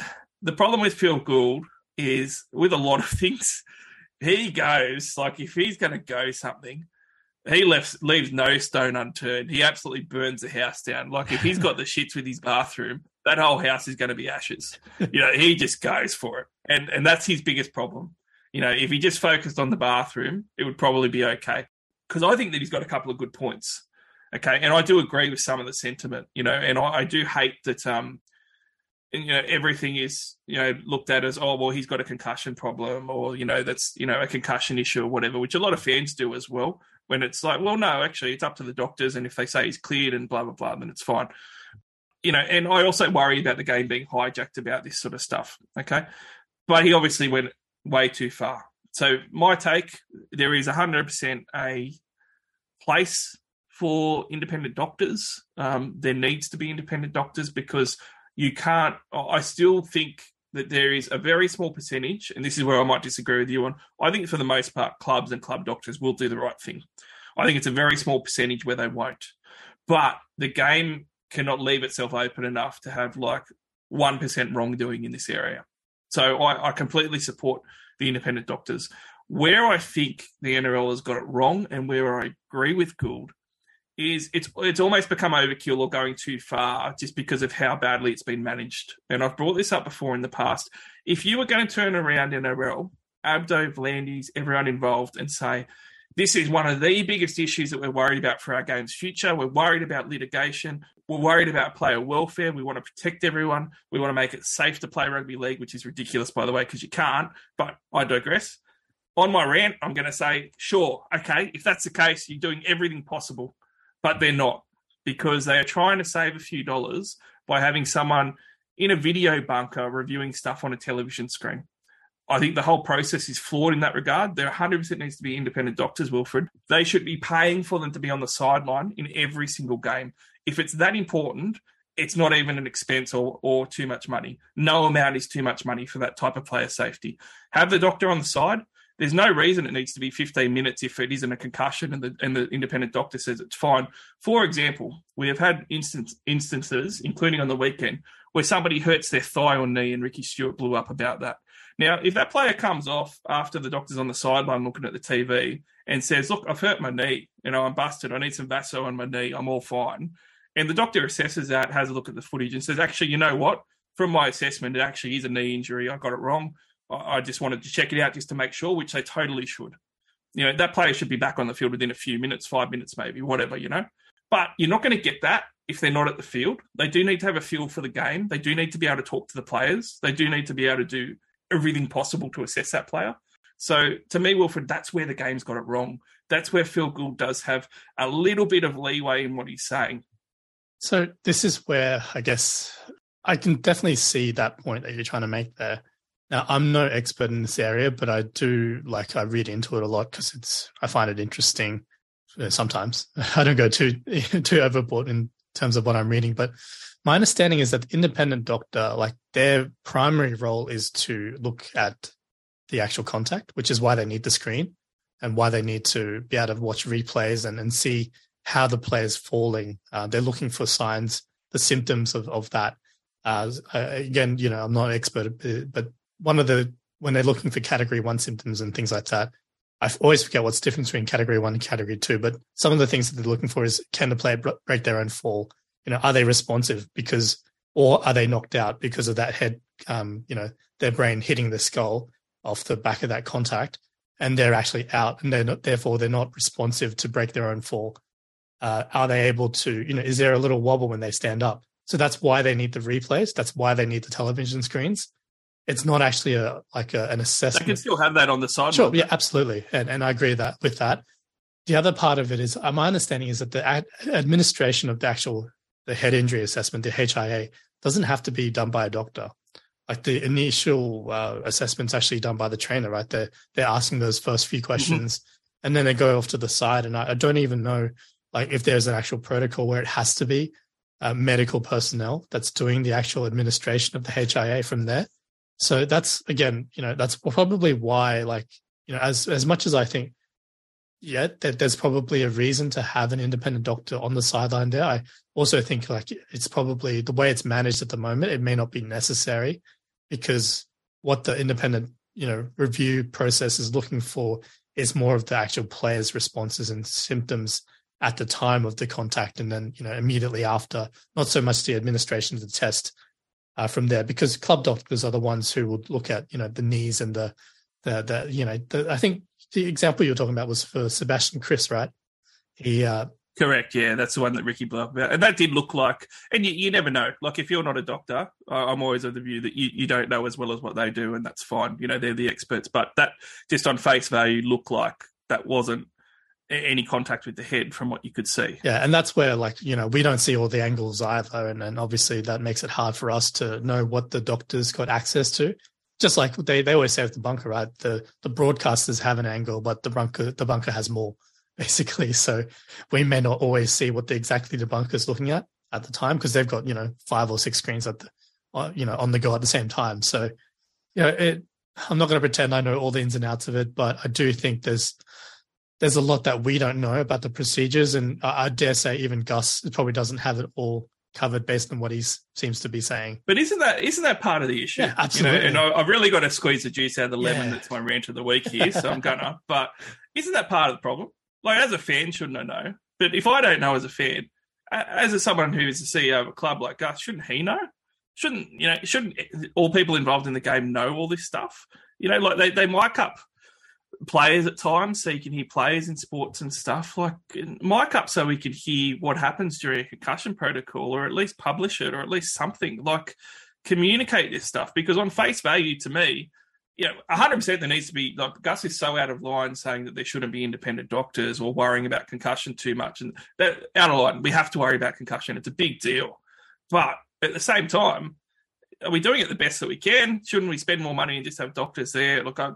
the problem with Phil Gould is with a lot of <laughs> things he goes like if he's going to go something, he left leaves no stone unturned. He absolutely burns the house down. Like if he's got the <laughs> shits with his bathroom, that whole house is going to be ashes. You know, he just goes for it, and and that's his biggest problem. You know, if he just focused on the bathroom, it would probably be okay. Because I think that he's got a couple of good points. Okay, and I do agree with some of the sentiment. You know, and I, I do hate that. Um, you know everything is you know looked at as oh well he's got a concussion problem or you know that's you know a concussion issue or whatever which a lot of fans do as well. When it's like well no actually it's up to the doctors and if they say he's cleared and blah blah blah then it's fine. You know and i also worry about the game being hijacked about this sort of stuff okay? But he obviously went way too far. So my take there is 100% a place for independent doctors. Um, there needs to be independent doctors because you can't i still think that there is a very small percentage and this is where i might disagree with you on i think for the most part clubs and club doctors will do the right thing. I think it's a very small percentage where they won't. But the game cannot leave itself open enough to have like 1% wrongdoing in this area. So I, I completely support the independent doctors. Where i think the nrl has got it wrong and where i agree with gould is it's it's almost become overkill or going too far just because of how badly it's been managed. And I've brought this up before in the past. If you were going to turn around in NRL, Abdo, V'landys, everyone involved, and say, this is one of the biggest issues that we're worried about for our game's future. We're worried about litigation. We're worried about player welfare. We want to protect everyone. We want to make it safe to play rugby league, which is ridiculous, by the way, because you can't. But I digress. on my rant, I'm going to say, sure, okay, if that's the case, you're doing everything possible, but they're not because they are trying to save a few dollars by having someone in a video bunker reviewing stuff on a television screen. I think the whole process is flawed in that regard. There 100% needs to be independent doctors, Wilfred. They should be paying for them to be on the sideline in every single game. If it's that important, it's not even an expense or, or too much money. No amount is too much money for that type of player safety. Have the doctor on the side. There's no reason it needs to be 15 minutes if it isn't a concussion and the, and the independent doctor says it's fine. For example, we have had instance, instances, including on the weekend, where somebody hurts their thigh or knee, and Ricky Stuart blew up about that. Now, if that player comes off after the doctor's on the sideline looking at the TV and says, Look, I've hurt my knee, you know, I'm busted, I need some Vaso on my knee, I'm all fine. And the doctor assesses that, has a look at the footage, and says, Actually, you know what? From my assessment, it actually is a knee injury. I got it wrong. I just wanted to check it out just to make sure, which they totally should. You know, that player should be back on the field within a few minutes, five minutes, maybe, whatever, you know. But you're not going to get that if they're not at the field. They do need to have a feel for the game. They do need to be able to talk to the players. They do need to be able to do everything possible to assess that player. So to me, Wilfred, that's where the game's got it wrong. That's where Phil Gould does have a little bit of leeway in what he's saying. So this is where I guess I can definitely see that point that you're trying to make there. Now, I'm no expert in this area, but I do like I read into it a lot because it's I find it interesting. Uh, sometimes <laughs> I don't go too <laughs> too overboard in terms of what I'm reading, but my understanding is that the independent doctor, like their primary role is to look at the actual contact, which is why they need the screen and why they need to be able to watch replays and, and see how the player's falling. Uh, they're looking for signs, the symptoms of, of that. Uh, again, you know, I'm not an expert, but one of the, when they're looking for category one symptoms and things like that, I always forget what's different between category one and category two, but some of the things that they're looking for is can the player break their own fall? You know, are they responsive because, or are they knocked out because of that head, um, you know, their brain hitting the skull off the back of that contact and they're actually out and they're not, therefore they're not responsive to break their own fall. Uh, are they able to, you know, is there a little wobble when they stand up? So that's why they need the replays. That's why they need the television screens. It's not actually a like a, an assessment. I can still have that on the side. Sure, yeah, absolutely, and and I agree that with that. The other part of it is uh, my understanding is that the ad- administration of the actual the head injury assessment, the HIA, doesn't have to be done by a doctor. Like the initial uh, assessment's actually done by the trainer, right? They're they're asking those first few mm-hmm. questions, mm-hmm. and then they go off to the side. And I, I, don't even know like if there's an actual protocol where it has to be uh, medical personnel that's doing the actual administration of the HIA from there. So that's again, you know, that's probably why, like, you know, as as much as I think yeah, that there's probably a reason to have an independent doctor on the sideline there. I also think like it's probably the way it's managed at the moment, it may not be necessary because what the independent, you know, review process is looking for is more of the actual player's responses and symptoms at the time of the contact and then, you know, immediately after, not so much the administration of the test uh, from there because club doctors are the ones who would look at, you know, the knees and the, the, the you know, the, I think the example you're talking about was for Sebastian Kris, right? He uh, Correct. Yeah, that's the one that Ricky blew up about, and that did look like. And you, you never know. Like if you're not a doctor, I'm always of the view that you, you don't know as well as what they do, and that's fine. You know, they're the experts. But that just on face value looked like that wasn't any contact with the head from what you could see. Yeah, and that's where like you know we don't see all the angles either, and, and obviously that makes it hard for us to know what the doctors got access to just like they, they always say with the bunker, right? The the broadcasters have an angle, but the bunker the bunker has more, <laughs> basically. So we may not always see what the exactly the bunker is looking at at the time because they've got you know five or six screens at the uh, you know on the go at the same time. So you know, it, I'm not going to pretend I know all the ins and outs of it, but I do think there's there's a lot that we don't know about the procedures, and I, I dare say even Gus probably doesn't have it all covered based on what he seems to be saying. But isn't that isn't that part of the issue? Yeah, absolutely. You know, and I, have really got to squeeze the juice out of the lemon. Yeah. That's my rant of the week here, so I'm gonna. <laughs> But isn't that part of the problem? Like as a fan, shouldn't I know? But if I don't know as a fan, as a, someone who is the CEO of a club like Gus, shouldn't he know? Shouldn't you know? Shouldn't all people involved in the game know all this stuff? You know, like they they mic up players at times so you can hear players in sports and stuff like mic up so we could hear what happens during a concussion protocol or at least publish it or at least something like communicate this stuff because on face value to me yeah, hundred percent. There needs to be like Gus is so out of line saying that there shouldn't be independent doctors or worrying about concussion too much, and that out of line. We have to worry about concussion. It's a big deal, but at the same time, are we doing it the best that we can? Shouldn't we spend more money and just have doctors there? Look, I,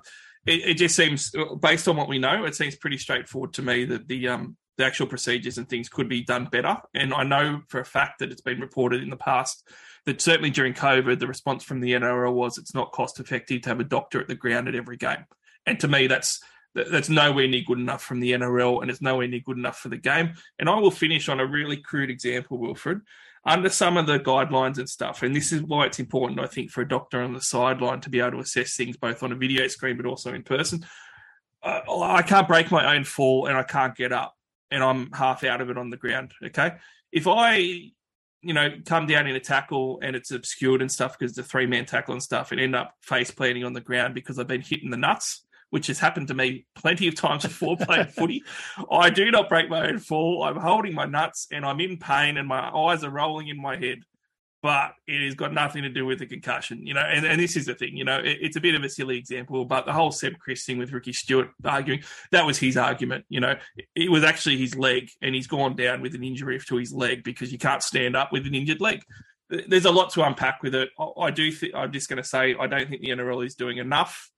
it, it, just seems based on what we know, it seems pretty straightforward to me that the um the actual procedures and things could be done better. And I know for a fact that it's been reported in the past that certainly during COVID, the response from the NRL was it's not cost effective to have a doctor at the ground at every game. And to me, that's that's nowhere near good enough from the NRL, and it's nowhere near good enough for the game. And I will finish on a really crude example, Wilfred. Under some of the guidelines and stuff, and this is why it's important, I think, for a doctor on the sideline to be able to assess things both on a video screen but also in person. I can't break my own fall, and I can't get up, and I'm half out of it on the ground. Okay, if I you know, come down in a tackle and it's obscured and stuff because the three man tackle and stuff and end up face planting on the ground because I've been hitting the nuts, which has happened to me plenty of times before <laughs> playing footy. I do not break my own fall. I'm holding my nuts and I'm in pain and my eyes are rolling in my head but it has got nothing to do with the concussion, you know. And, and this is the thing, you know, it, it's a bit of a silly example, but the whole Seb Kris thing with Ricky Stuart arguing that was his argument, you know, it was actually his leg, and he's gone down with an injury to his leg because you can't stand up with an injured leg. There's a lot to unpack with it. I do think I'm just going to say I don't think the NRL is doing enough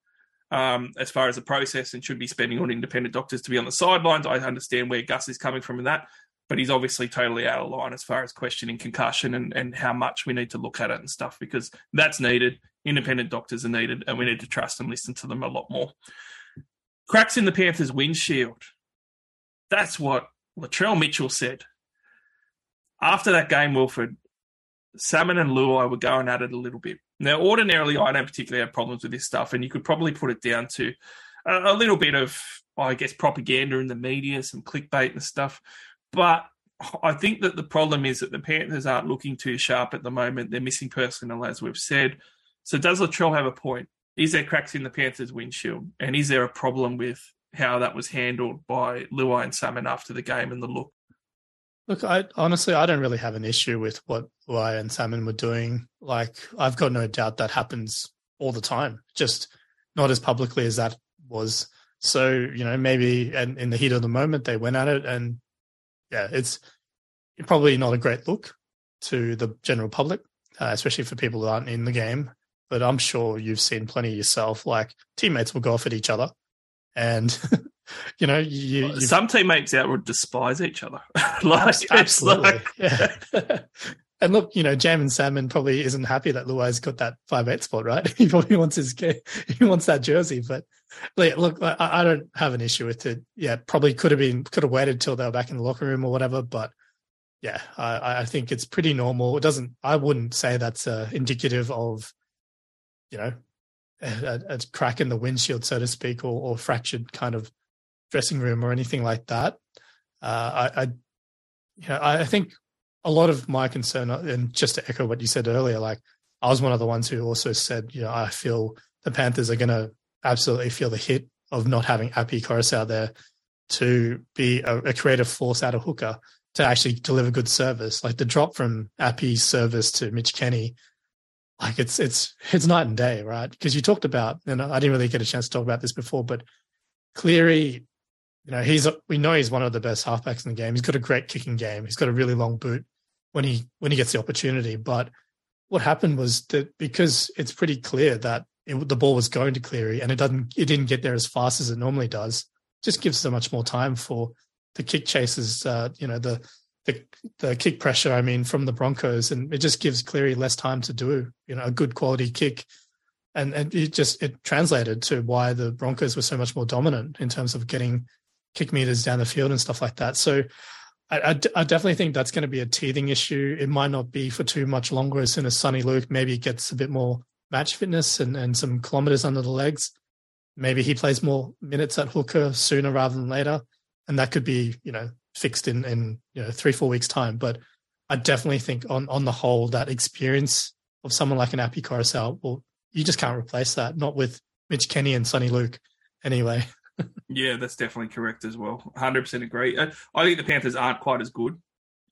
um, as far as the process and should be spending on independent doctors to be on the sidelines. I understand where Gus is coming from in that, but he's obviously totally out of line as far as questioning concussion and, and how much we need to look at it and stuff because that's needed. Independent doctors are needed, and we need to trust and listen to them a lot more. Cracks in the Panthers' windshield. That's what Latrell Mitchell said. After that game, Wilfred, Salmon and Luai were going at it a little bit. Now, ordinarily, I don't particularly have problems with this stuff, and you could probably put it down to a, a little bit of, I guess, propaganda in the media, some clickbait and stuff. But I think that the problem is that the Panthers aren't looking too sharp at the moment. They're missing personnel, as we've said. So does Latrell have a point? Is there cracks in the Panthers' windshield? And is there a problem with how that was handled by Luai and Salmon after the game and the look? Look, I honestly I don't really have an issue with what Luai and Salmon were doing. Like I've got no doubt that happens all the time, just not as publicly as that was. So, you know, maybe and in the heat of the moment they went at it and yeah, it's probably not a great look to the general public, uh, especially for people that aren't in the game. But I'm sure you've seen plenty yourself. Like teammates will go off at each other, and <laughs> you know, you, some teammates out would despise each other. <laughs> like, absolutely, like... <laughs> yeah. and look, you know, Jaeman Salmon probably isn't happy that Luai's got that five eight spot, right? He probably wants his he wants that jersey. But look, I, I, don't have an issue with it. Yeah, probably could have been could have waited till they were back in the locker room or whatever. But yeah, I, I think it's pretty normal. It doesn't. I wouldn't say that's uh, indicative of, you know, a, a, crack in the windshield, so to speak, or, or fractured kind of dressing room or anything like that. Uh, I, I, you know, I think a lot of my concern, and just to echo what you said earlier, like I was one of the ones who also said, you know, I feel the Panthers are going to absolutely feel the hit of not having Api Koroisau there to be a, a, creative force out of hooker to actually deliver good service. Like the drop from Api's service to Mitch Kenny, like it's it's it's night and day, right? Because you talked about, and I didn't really get a chance to talk about this before, but Cleary you know, he's we know he's one of the best halfbacks in the game. He's got a great kicking game. He's got a really long boot when he when he gets the opportunity. But what happened was that because it's pretty clear that it, the ball was going to Cleary and it doesn't it didn't get there as fast as it normally does. Just gives so much more time for the kick chases. Uh, you know the the the kick pressure. I mean, from the Broncos, and it just gives Cleary less time to do you know a good quality kick. And, and it just it translated to why the Broncos were so much more dominant in terms of getting kick meters down the field and stuff like that. So I, I, I definitely think that's going to be a teething issue. It might not be for too much longer as soon as Soni Luke maybe gets a bit more match fitness and, and some kilometers under the legs. Maybe he plays more minutes at hooker sooner rather than later. And that could be, you know, fixed in, in you know, three, four weeks time. But I definitely think on, on the whole, that experience of someone like an Api Koroisau, well, you just can't replace that. Not with Mitch Kenny and Soni Luke anyway <laughs> yeah, that's definitely correct as well. 100% agree. Uh, I think the Panthers aren't quite as good,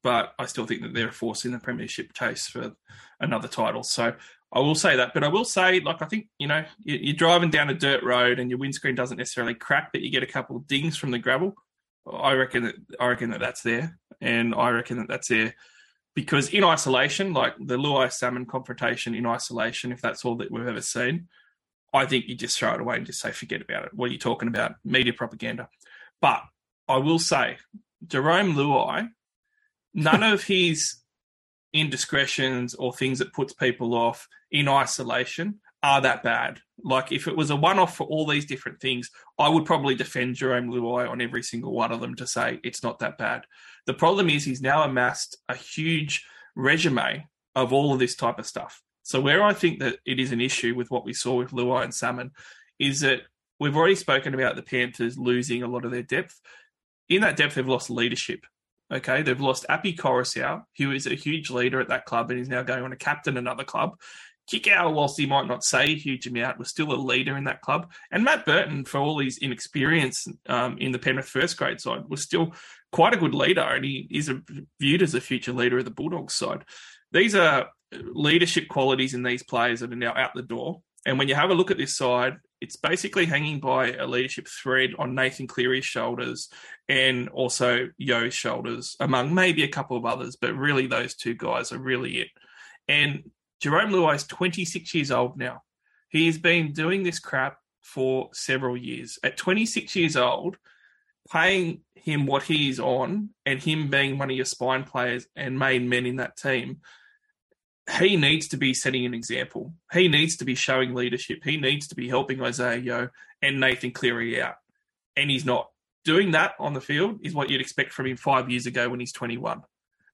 but I still think that they're a force in the premiership chase for another title. So I will say that, but I will say, like, I think you know, you're driving down a dirt road and your windscreen doesn't necessarily crack, but you get a couple of dings from the gravel. I reckon that I reckon that that's there, and I reckon that that's there because in isolation, like the Luai salmon confrontation in isolation, if that's all that we've ever seen, I think you just throw it away and just say, forget about it. What are you talking about? Media propaganda. But I will say, Jarome Luai, none of his indiscretions or things that puts people off in isolation are that bad. Like if it was a one off for all these different things, I would probably defend Jarome Luai on every single one of them to say it's not that bad. The problem is he's now amassed a huge resume of all of this type of stuff. So where I think that it is an issue with what we saw with Luai and Salmon is that we've already spoken about the Panthers losing a lot of their depth. In that depth, they've lost leadership. Okay, they've lost Api Koroisau, who is a huge leader at that club and is now going on to captain another club. Kikau, whilst he might not say a huge amount, was still a leader in that club. And Matt Burton, for all his inexperience um, in the Penrith first grade side, was still quite a good leader, and he is viewed as a future leader of the Bulldogs side. These are leadership qualities in these players that are now out the door. And when you have a look at this side, it's basically hanging by a leadership thread on Nathan Cleary's shoulders and also Yeo's shoulders, among maybe a couple of others, but really those two guys are really it. And Jarome Luai is 26 years old now. He has been doing this crap for several years. At 26 years old, paying him what he's on and him being one of your spine players and main men in that team, he needs to be setting an example. He needs to be showing leadership. He needs to be helping Isaiah Yeo and Nathan Cleary out. And he's not. Doing that on the field is what you'd expect from him five years ago when he's 21.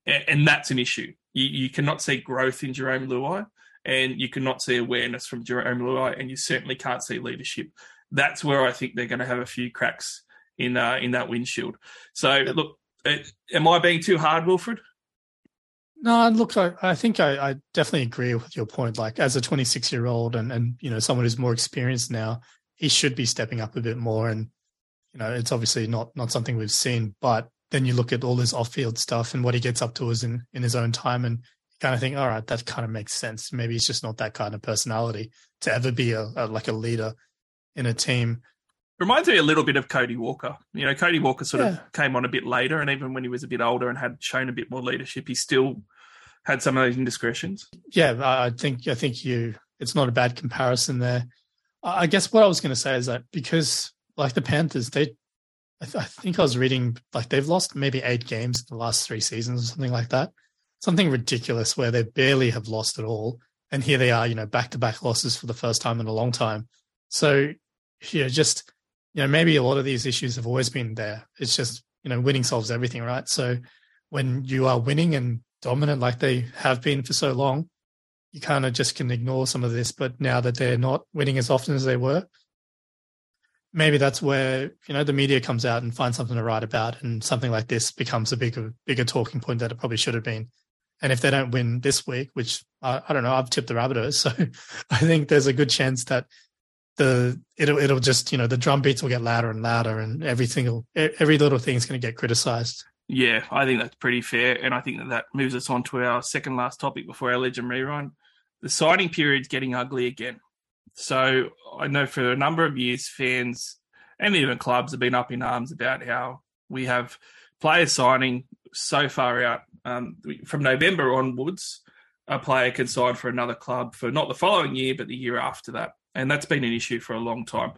And, that's an issue. You, you cannot see growth in Jarome Luai and you cannot see awareness from Jarome Luai and you certainly can't see leadership. That's where I think they're going to have a few cracks in uh, in that windshield. So look, am I being too hard, Wilfred? No, look, I, I think I, I, definitely agree with your point. Like as a 26 year old and, and, you know, someone who's more experienced now, he should be stepping up a bit more. And, you know, it's obviously not, not something we've seen, but then you look at all his off field stuff and what he gets up to is in, in his own time and kind of think, all right, that kind of makes sense. Maybe he's just not that kind of personality to ever be a, a like a leader in a team. Reminds me a little bit of Cody Walker. You know, Cody Walker sort yeah. of came on a bit later, and even when he was a bit older and had shown a bit more leadership, he still had some of those indiscretions. Yeah, I think I think you. It's not a bad comparison there. I guess what I was going to say is that because like the Panthers, they, I, th- I think I was reading like they've lost maybe eight games in the last three seasons or something like that, something ridiculous where they barely have lost at all, and here they are, you know, back to back losses for the first time in a long time. So, yeah, just you know, maybe a lot of these issues have always been there. It's just, you know, winning solves everything, right? So when you are winning and dominant like they have been for so long, you kind of just can ignore some of this. But now that they're not winning as often as they were, maybe that's where, you know, the media comes out and finds something to write about and something like this becomes a bigger, bigger talking point that it probably should have been. And if they don't win this week, which I, I don't know, I've tipped the Rabbitohs, <laughs> so I think there's a good chance that the it'll it'll just you know the drum beats will get louder and louder and everything will every little thing's going to get criticized. Yeah i think that's pretty fair and i think that that moves us on to our second last topic before our legend rerun the signing period's getting ugly again so i know for a number of years fans and even clubs have been up in arms about how we have players signing so far out um, from november onwards a player can sign for another club for not the following year but the year after that and that's been an issue for a long time.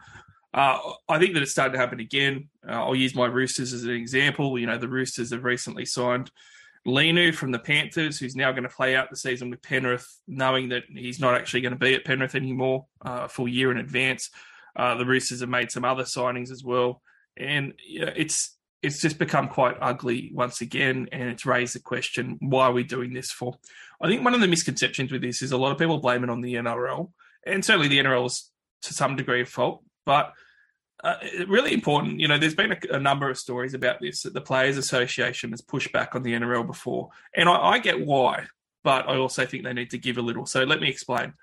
Uh, I think that it's starting to happen again. Uh, I'll use my Roosters as an example. You know, the Roosters have recently signed Leniu from the Panthers, who's now going to play out the season with Penrith, knowing that he's not actually going to be at Penrith anymore uh, full year in advance. Uh, the Roosters have made some other signings as well, and you know, it's it's just become quite ugly once again, and it's raised the question: Why are we doing this for? I think one of the misconceptions with this is a lot of people blame it on the NRL and certainly the NRL is to some degree of fault, but uh, really important. You know, there's been a, a, number of stories about this that the Players Association has pushed back on the NRL before, and I, I get why, but I also think they need to give a little. So let me explain.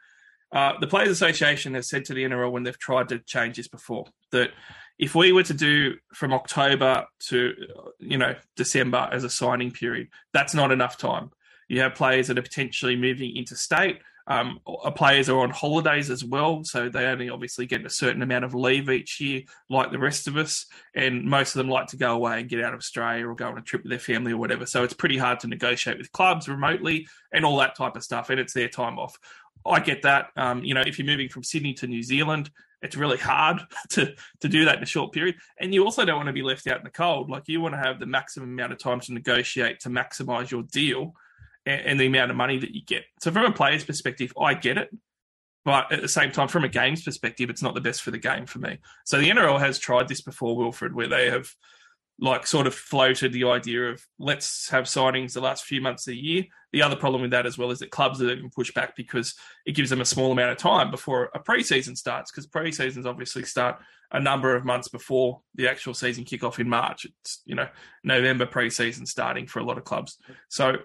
Uh, the Players Association has said to the NRL when they've tried to change this before that if we were to do from October to you know December as a signing period, that's not enough time. You have players that are potentially moving interstate Um, players are on holidays as well, so they only obviously get a certain amount of leave each year, like the rest of us. And most of them like to go away and get out of Australia or go on a trip with their family or whatever. So it's pretty hard to negotiate with clubs remotely and all that type of stuff. And it's their time off. I get that. Um, you know, if you're moving from Sydney to New Zealand, it's really hard <laughs> to to do that in a short period. And you also don't want to be left out in the cold. Like you want to have the maximum amount of time to negotiate to maximize your deal and, and the amount of money that you get. So from a player's perspective, I get it. But at the same time, from a game's perspective, it's not the best for the game for me. So the NRL has tried this before, Wilfred, where they have like sort of floated the idea of let's have signings the last few months of the year. The other problem with that as well is that clubs are going to push back because it gives them a small amount of time before a preseason starts because preseasons obviously start a number of months before the actual season kickoff in March. It's you know November preseason starting for a lot of clubs. So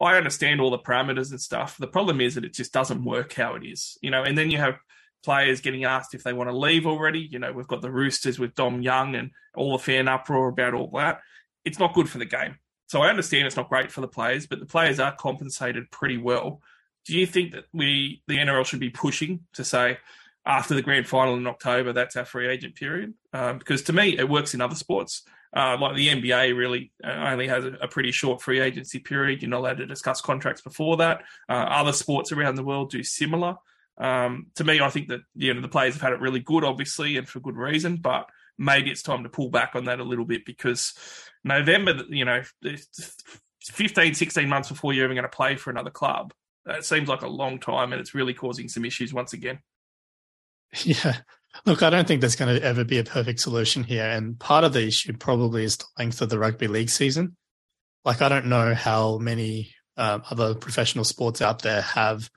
I understand all the parameters and stuff. The problem is that it just doesn't work how it is, you know. And then you have players getting asked if they want to leave already. You know, we've got the Roosters with Dom Young and all the fan uproar about all that. It's not good for the game. So I understand it's not great for the players, but the players are compensated pretty well. Do you think that we, the NRL, should be pushing to say after the grand final in October, that's our free agent period? Um, because to me, it works in other sports. Uh, like the NBA really uh, only has a, pretty short free agency period. You're not allowed to discuss contracts before that. Uh, other sports around the world do similar. Um, to me, I think that you know the players have had it really good, obviously, and for good reason. But maybe it's time to pull back on that a little bit because November, you know, 15, 16 months before you're even going to play for another club. That seems like a long time, and it's really causing some issues once again. <laughs> Yeah. Look, I don't think there's going to ever be a perfect solution here. And part of the issue probably is the length of the rugby league season. Like, I don't know how many um, other professional sports out there have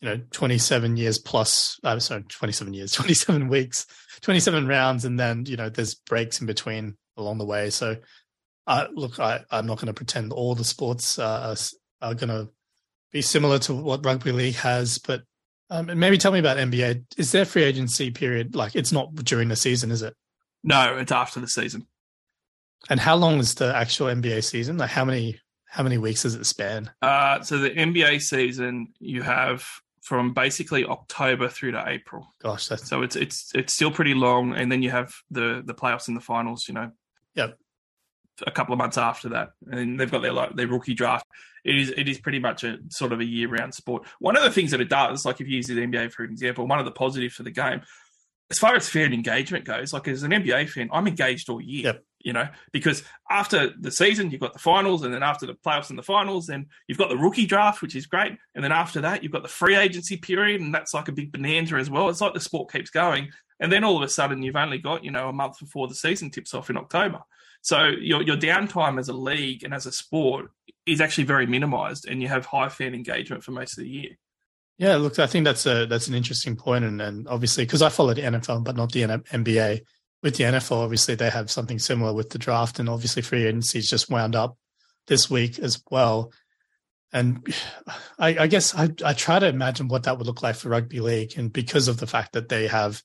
you know 27 years plus i'm uh, sorry 27 years <laughs> 27 weeks 27 rounds and then you know there's breaks in between along the way so uh, look I, i'm not going to pretend all the sports uh, are going to be similar to what rugby league has but um, maybe tell me about nba is there free agency period like it's not during the season is it no it's after the season and how long is the actual nba season like how many how many weeks does it span? Uh, so the NBA season, you have from basically October through to April. Gosh, that's so it's it's it's still pretty long, and then you have the the playoffs and the finals. You know, yep, a couple of months after that, and they've got their like their rookie draft. It is it is pretty much a sort of a year round sport. One of the things that it does, like if you use the NBA for example, one of the positives for the game, as far as fan engagement goes, like as an NBA fan, I'm engaged all year. Yep you know, because after the season, you've got the finals, and then after the playoffs and the finals, then you've got the rookie draft, which is great. And then after that, you've got the free agency period, and that's like a big bonanza as well. It's like the sport keeps going. And then all of a sudden, you've only got, you know, a month before the season tips off in October. So your, your downtime as a league and as a sport is actually very minimized, and you have high fan engagement for most of the year. Yeah, look, I think that's a that's an interesting point, and, and obviously because I follow the NFL but not the NBA, with the NFL, obviously they have something similar with the draft, and obviously free agency's just wound up this week as well. And <sighs> I, I guess I, I try to imagine what that would look like for rugby league, and because of the fact that they have,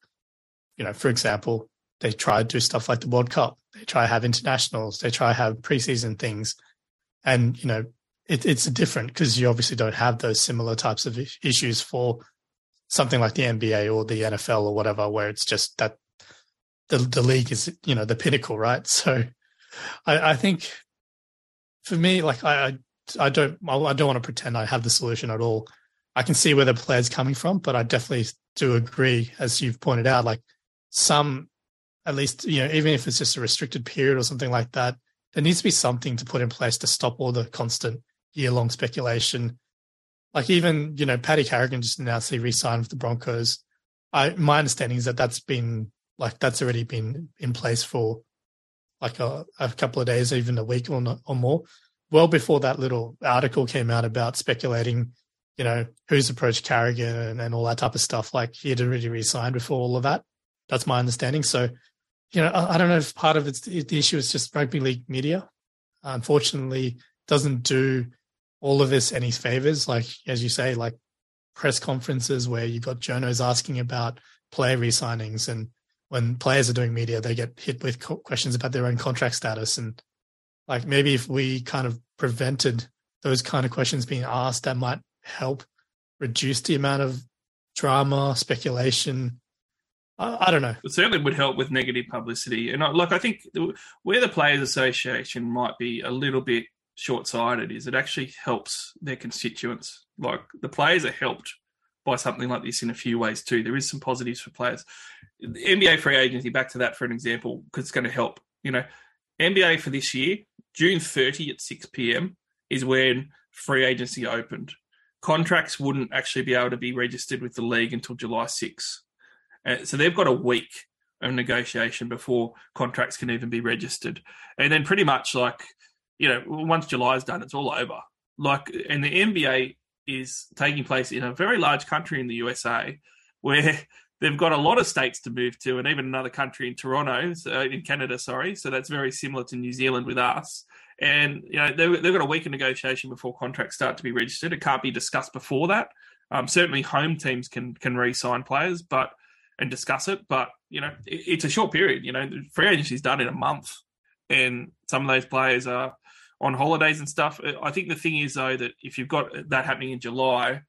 you know, for example, they try to do stuff like the World Cup, they try to have internationals, they try to have preseason things, and you know, it, it's different because you obviously don't have those similar types of issues for something like the NBA or the NFL or whatever, where it's just that the the league is you know the pinnacle, right? <laughs> So I, I think for me, like I I don't I don't want to pretend I have the solution at all. I can see where the player's coming from, but I definitely do agree, as you've pointed out, like some at least you know even if it's just a restricted period or something like that, there needs to be something to put in place to stop all the constant year long speculation. Like even you know Paddy Carrigan just announced he re-signed with the Broncos. I my understanding is that that's been like that's already been in place for like a, a couple of days, even a week or not, or more. Well before that little article came out about speculating, you know, who's approached Carrigan and, and all that type of stuff. Like he had already resigned before all of that. That's my understanding. So, you know, I, don't know if part of it's the issue is just rugby league media. Unfortunately, doesn't do all of this any favors. Like as you say, like press conferences where you've got journos asking about player resignings and when players are doing media, they get hit with questions about their own contract status. And like maybe if we kind of prevented those kind of questions being asked, that might help reduce the amount of drama, speculation? I, I don't know. It certainly would help with negative publicity. And I, like I think where the Players Association might be a little bit short-sighted is it actually helps their constituents. Like the players are helped by something like this in a few ways too. There is some positives for players. The NBA free agency, back to that for an example, because it's going to help. You know, NBA for this year, June 30 at 6 p.m. is when free agency opened. Contracts wouldn't actually be able to be registered with the league until July 6. Uh, so they've got a week of negotiation before contracts can even be registered. And then pretty much like, you know, once July is done, it's all over. Like, and the NBA is taking place in a very large country in the USA where <laughs> they've got a lot of states to move to and even another country in Toronto, so in Canada, sorry. So that's very similar to New Zealand with us. And, you know, they've, they've got a week of negotiation before contracts start to be registered. It can't be discussed before that. Um, certainly home teams can can re-sign players, but and discuss it. But you know, it, it's a short period. You know, free agency is done in a month, and some of those players are on holidays and stuff. Uh, I think the thing is though that if you've got that happening in July,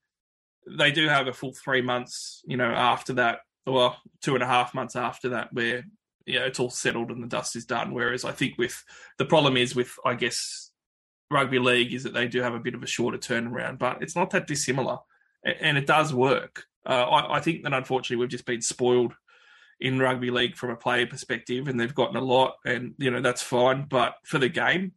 they do have a full three months, you know, after that, or two and a half months after that, where you know it's all settled and the dust is done. Whereas I think with the problem is with I guess rugby league is that they do have a bit of a shorter turnaround, but it's not that dissimilar, and it does work. Uh, I, I think that unfortunately we've just been spoiled in rugby league from a player perspective, and they've gotten a lot, and you know that's fine. But for the game,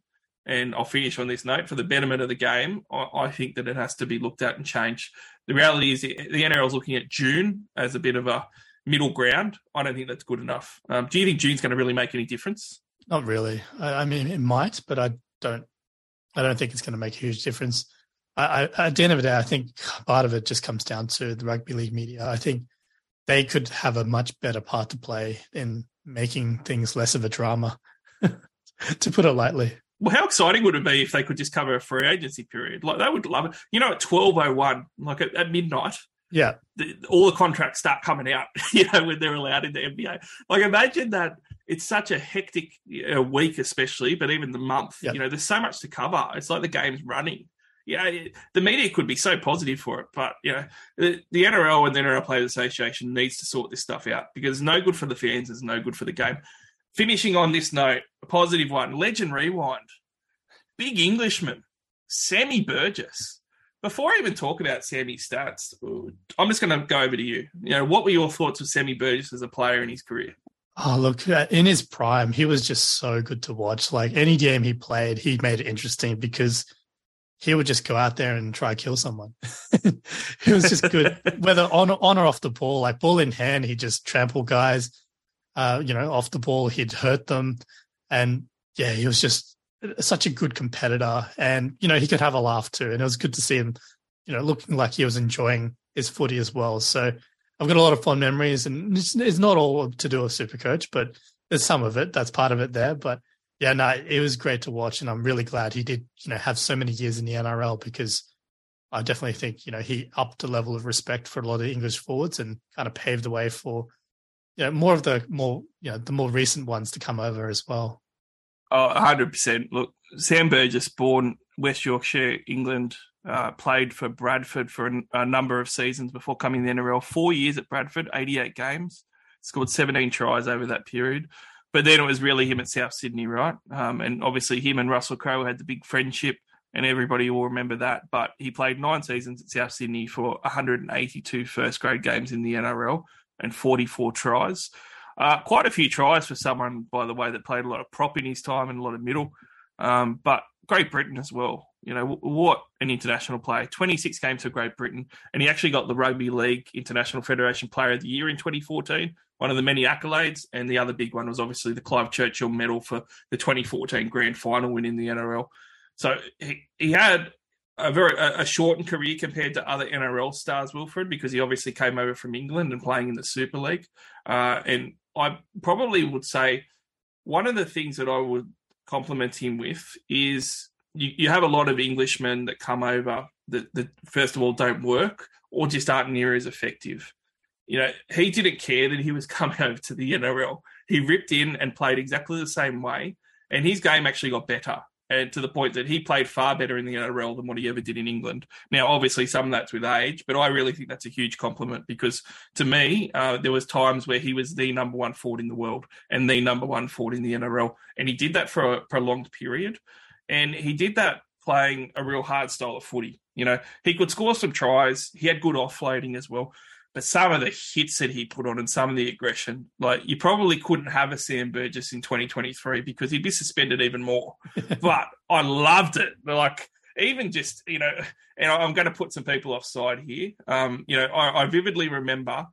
and I'll finish on this note for the betterment of the game. I, I, think that it has to be looked at and changed. The reality is the, NRL is looking at June as a bit of a middle ground. I don't think that's good enough. Um, do you think June's going to really make any difference? Not really. I, I, mean, it might, but I don't. I don't think it's going to make a huge difference. I, at the end of the day, I think part of it just comes down to the rugby league media. I think they could have a much better part to play in making things less of a drama, <laughs> to put it lightly. Well, how exciting would it be if they could just cover a free agency period? Like they would love it. You know, at twelve oh one, like at, at midnight, yeah, the, all the contracts start coming out. <laughs> You know, when they're allowed in the NBA. Like imagine that it's such a hectic you know, week, especially, but even the month. Yep. You know, there's so much to cover. It's like the game's running. Yeah, the media could be so positive for it, but you know, the, the NRL and the NRL Players Association needs to sort this stuff out because it's no good for the fans. It's no good for the game finishing on this note, a positive one. Legend Rewind. Big Englishman, Sammy Burgess. Before I even talk about Sammy's stats, I'm just going to go over to you. You know, what were your thoughts of Sammy Burgess as a player in his career? Oh, look, uh, in his prime, he was just so good to watch. Like any game he played, he made it interesting because he would just go out there and try to kill someone. <laughs> <laughs> he was just good, whether on, on or off the ball, like ball in hand, he'd just trample guys uh, you know, off the ball, he'd hurt them. And yeah, he was just such a good competitor. And, you know, he could have a laugh too. And it was good to see him, you know, looking like he was enjoying his footy as well. So I've got a lot of fond memories and it's, it's not all to do with super coach, but there's some of it. That's part of it there. But yeah, no, it was great to watch. And I'm really glad he did, you know, have so many years in the NRL because I definitely think, you know, he upped the level of respect for a lot of English forwards and kind of paved the way for yeah, more of the more you know the more recent ones to come over as well. Oh, 100%. Look, Sam Burgess, born West Yorkshire, England, uh, played for Bradford for a, a, number of seasons before coming to the NRL. Four years at Bradford, 88 games, scored 17 tries over that period. But then it was really him at South Sydney, right? Um, and obviously, him and Russell Crowe had the big friendship, and everybody will remember that. But he played nine seasons at South Sydney for 182 first grade games in the NRL and 44 tries. Uh, quite a few tries for someone, by the way, that played a lot of prop in his time and a lot of middle. Um, but Great Britain as well. You know, what an international player. 26 games for Great Britain. And he actually got the Rugby League International Federation Player of the Year in 2014, one of the many accolades. And the other big one was obviously the Clive Churchill Medal for the 2014 Grand Final win in the NRL. So he, he had a very a, shortened career compared to other NRL stars, Wilfred, because he obviously came over from England and playing in the Super League. Uh, and I probably would say one of the things that I would compliment him with is you, you have a lot of Englishmen that come over that, that first of all don't work or just aren't near as effective. You know, he didn't care that he was <laughs> coming over to the NRL. He ripped in and played exactly the same way, and his game actually got better and to the point that he played far better in the NRL than what he ever did in England. Now, obviously, some of that's with age, but I really think that's a huge compliment because to me, uh, there was times where he was the number one forward in the world and the number one forward in the NRL, and he did that for a prolonged period, and he did that playing a real hard style of footy. You know, he could score some tries. He had good offloading as well. But some of the hits that he put on and some of the aggression, like you probably couldn't have a Sam Burgess in 2023 because he'd be suspended even more. <laughs> but I loved it. Like even just you know, and I'm going to put some people offside here. Um, you know, I, I vividly remember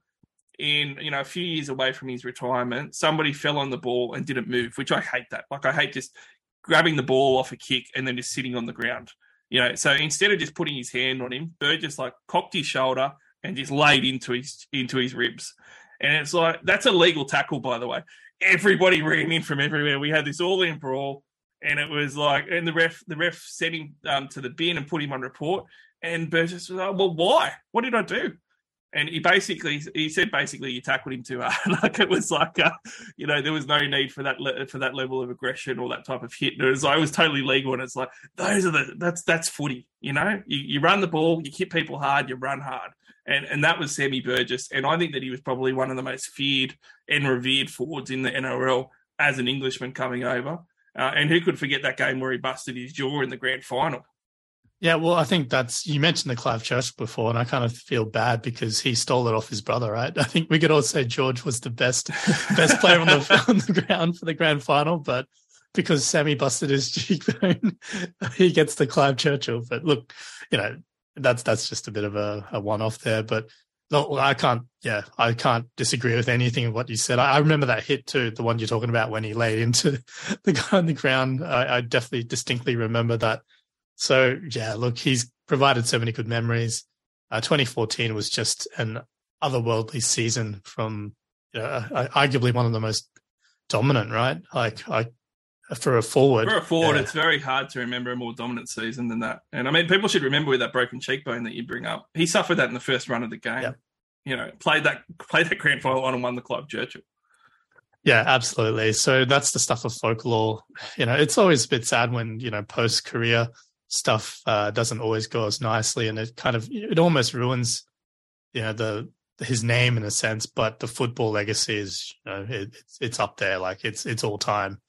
in you know a few years away from his retirement, somebody fell on the ball and didn't move, which I hate that. Like I hate just grabbing the ball off a kick and then just sitting on the ground. You know, so instead of just putting his hand on him, Burgess like cocked his shoulder and just laid into his into his ribs. And it's like that's a legal tackle, by the way. Everybody ran in from everywhere. We had this all in brawl, and it was like, and the ref the ref sent him um, to the bin and put him on report. And Burgess was like, "Well, why? What did I do?" And he basically he said basically you tackled him too hard. <laughs> like it was like, uh, you know, there was no need for that le- for that level of aggression or that type of hit. And it was like, it was totally legal. And it's like those are the that's that's footy. You know, you, you run the ball, you hit people hard, you run hard and and that was Sammy Burgess. And I think that he was probably one of the most feared and revered forwards in the NRL as an Englishman coming over. Uh, and who could forget that game where he busted his jaw in the grand final? Yeah, well, I think that's you mentioned the Clive Church before, and I kind of feel bad because he stole it off his brother, right? <laughs> I think we could all say George was the best best player on the <laughs> on the ground for the grand final, but because Sammy busted his <laughs> cheekbone, he gets the Clive Churchill. But look, you know, that's that's just a bit of a, a one off there. But no, I can't. Yeah, I can't disagree with anything of what you said. I, I, remember that hit too, the one you're talking about when he laid into <laughs> the guy on the ground. I, I definitely distinctly remember that. So yeah, look, he's provided so many good memories. Uh, 2014 was just an otherworldly season from you know, arguably one of the most dominant, right? Like I for a forward. For a forward, yeah. it's very hard to remember a more dominant season than that. And I mean, people should remember with that broken cheekbone that you bring up. He suffered that in the first run of the game. Yep. You know, played that played that grand final on and won the Clive Churchill. Yeah, absolutely. So that's the stuff of folklore. You know, it's always a bit sad when you know post career stuff uh, doesn't always go as nicely, and it kind of it almost ruins you know the his name in a sense. But the football legacy is you know it, it's it's up there, like it's it's all time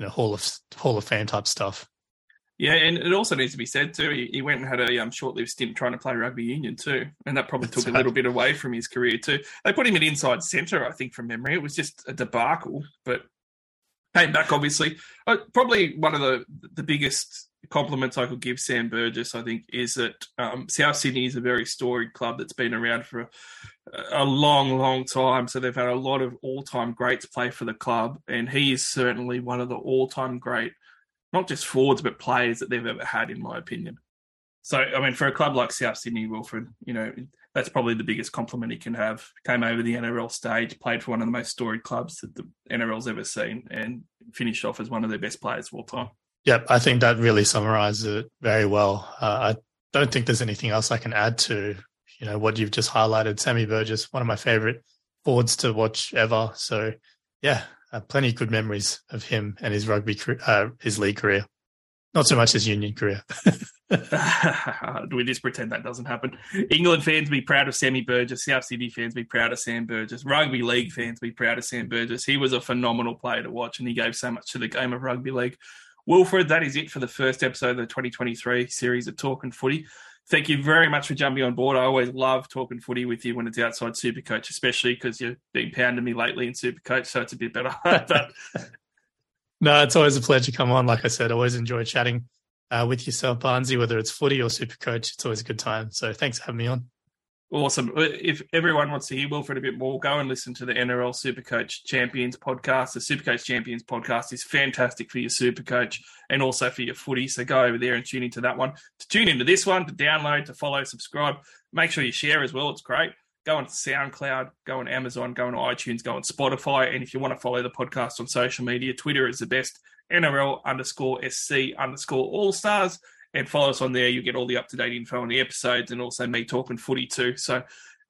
you know Hall of Hall of Fame type stuff. Yeah, and it also needs to be said too. He, he went and had a um, short-lived stint trying to play rugby union too, and that probably took a little bit away from his career too. They put him at inside centre, I think, from memory. It was just a debacle, but came back obviously. Uh, probably one of the the biggest compliments I could give Sam Burgess, I think, is that um, South Sydney is a very storied club that's been around for a, a long, long time. So they've had a lot of all-time greats play for the club, and he is certainly one of the all-time great, not just forwards but players that they've ever had, in my opinion. So, I mean, for a club like South Sydney, Wilfred, you know, that's probably the biggest compliment he can have. Came over the NRL stage, played for one of the most storied clubs that the NRL's ever seen, and finished off as one of their best players of all time. Yep, I think that really summarizes it very well. Uh, I don't think there's anything else I can add to you know what you've just highlighted. Sammy Burgess, one of my favorite forwards to watch ever. So yeah, uh, plenty of good memories of him and his rugby, uh, his league career. Not so much his union career. <laughs> <laughs> We just pretend that doesn't happen? England fans be proud of Sammy Burgess. South Sydney fans be proud of Sam Burgess. Rugby league fans be proud of Sam Burgess. He was a phenomenal player to watch, and he gave so much to the game of rugby league. Wilfred, that is it for the first episode of the 2023 series of Talking Footy. Thank you very much for jumping on board. I always love talking footy with you when it's outside Supercoach, especially because you've been pounding me lately in Supercoach, so it's a bit better. <laughs> <laughs> no, it's always a pleasure to come on. Like I said, always enjoy chatting uh, with yourself, Barnsey, whether it's footy or Supercoach. It's always a good time. So thanks for having me on. Awesome. If everyone wants to hear Wilfred a bit more, go and listen to the NRL Supercoach Champions podcast. The Supercoach Champions podcast is fantastic for your Supercoach and also for your footy. So go over there and tune into that one. To tune into this one, to download, to follow, subscribe, make sure you share as well. It's great. Go on SoundCloud, go on Amazon, go on iTunes, go on Spotify. And if you want to follow the podcast on social media, Twitter is the best NRL underscore SC underscore All Stars and follow us on there. You get all the up to date info on the episodes and also me talking footy too. So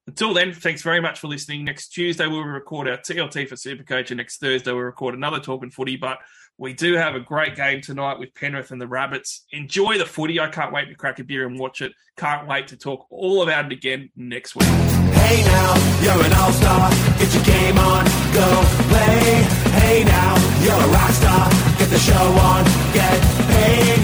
Until then, thanks very much for listening. Next Tuesday, we'll record our TLT for Supercoach, and next Thursday, we'll record another Talking Footy. But we do have a great game tonight with Penrith and the Rabbits. Enjoy the footy. I can't wait to crack a beer and watch it. Can't wait to talk all about it again next week. Hey now, you're an all-star. Get your game on, go play. Hey now, you're a rock star. Get the show on, get paid.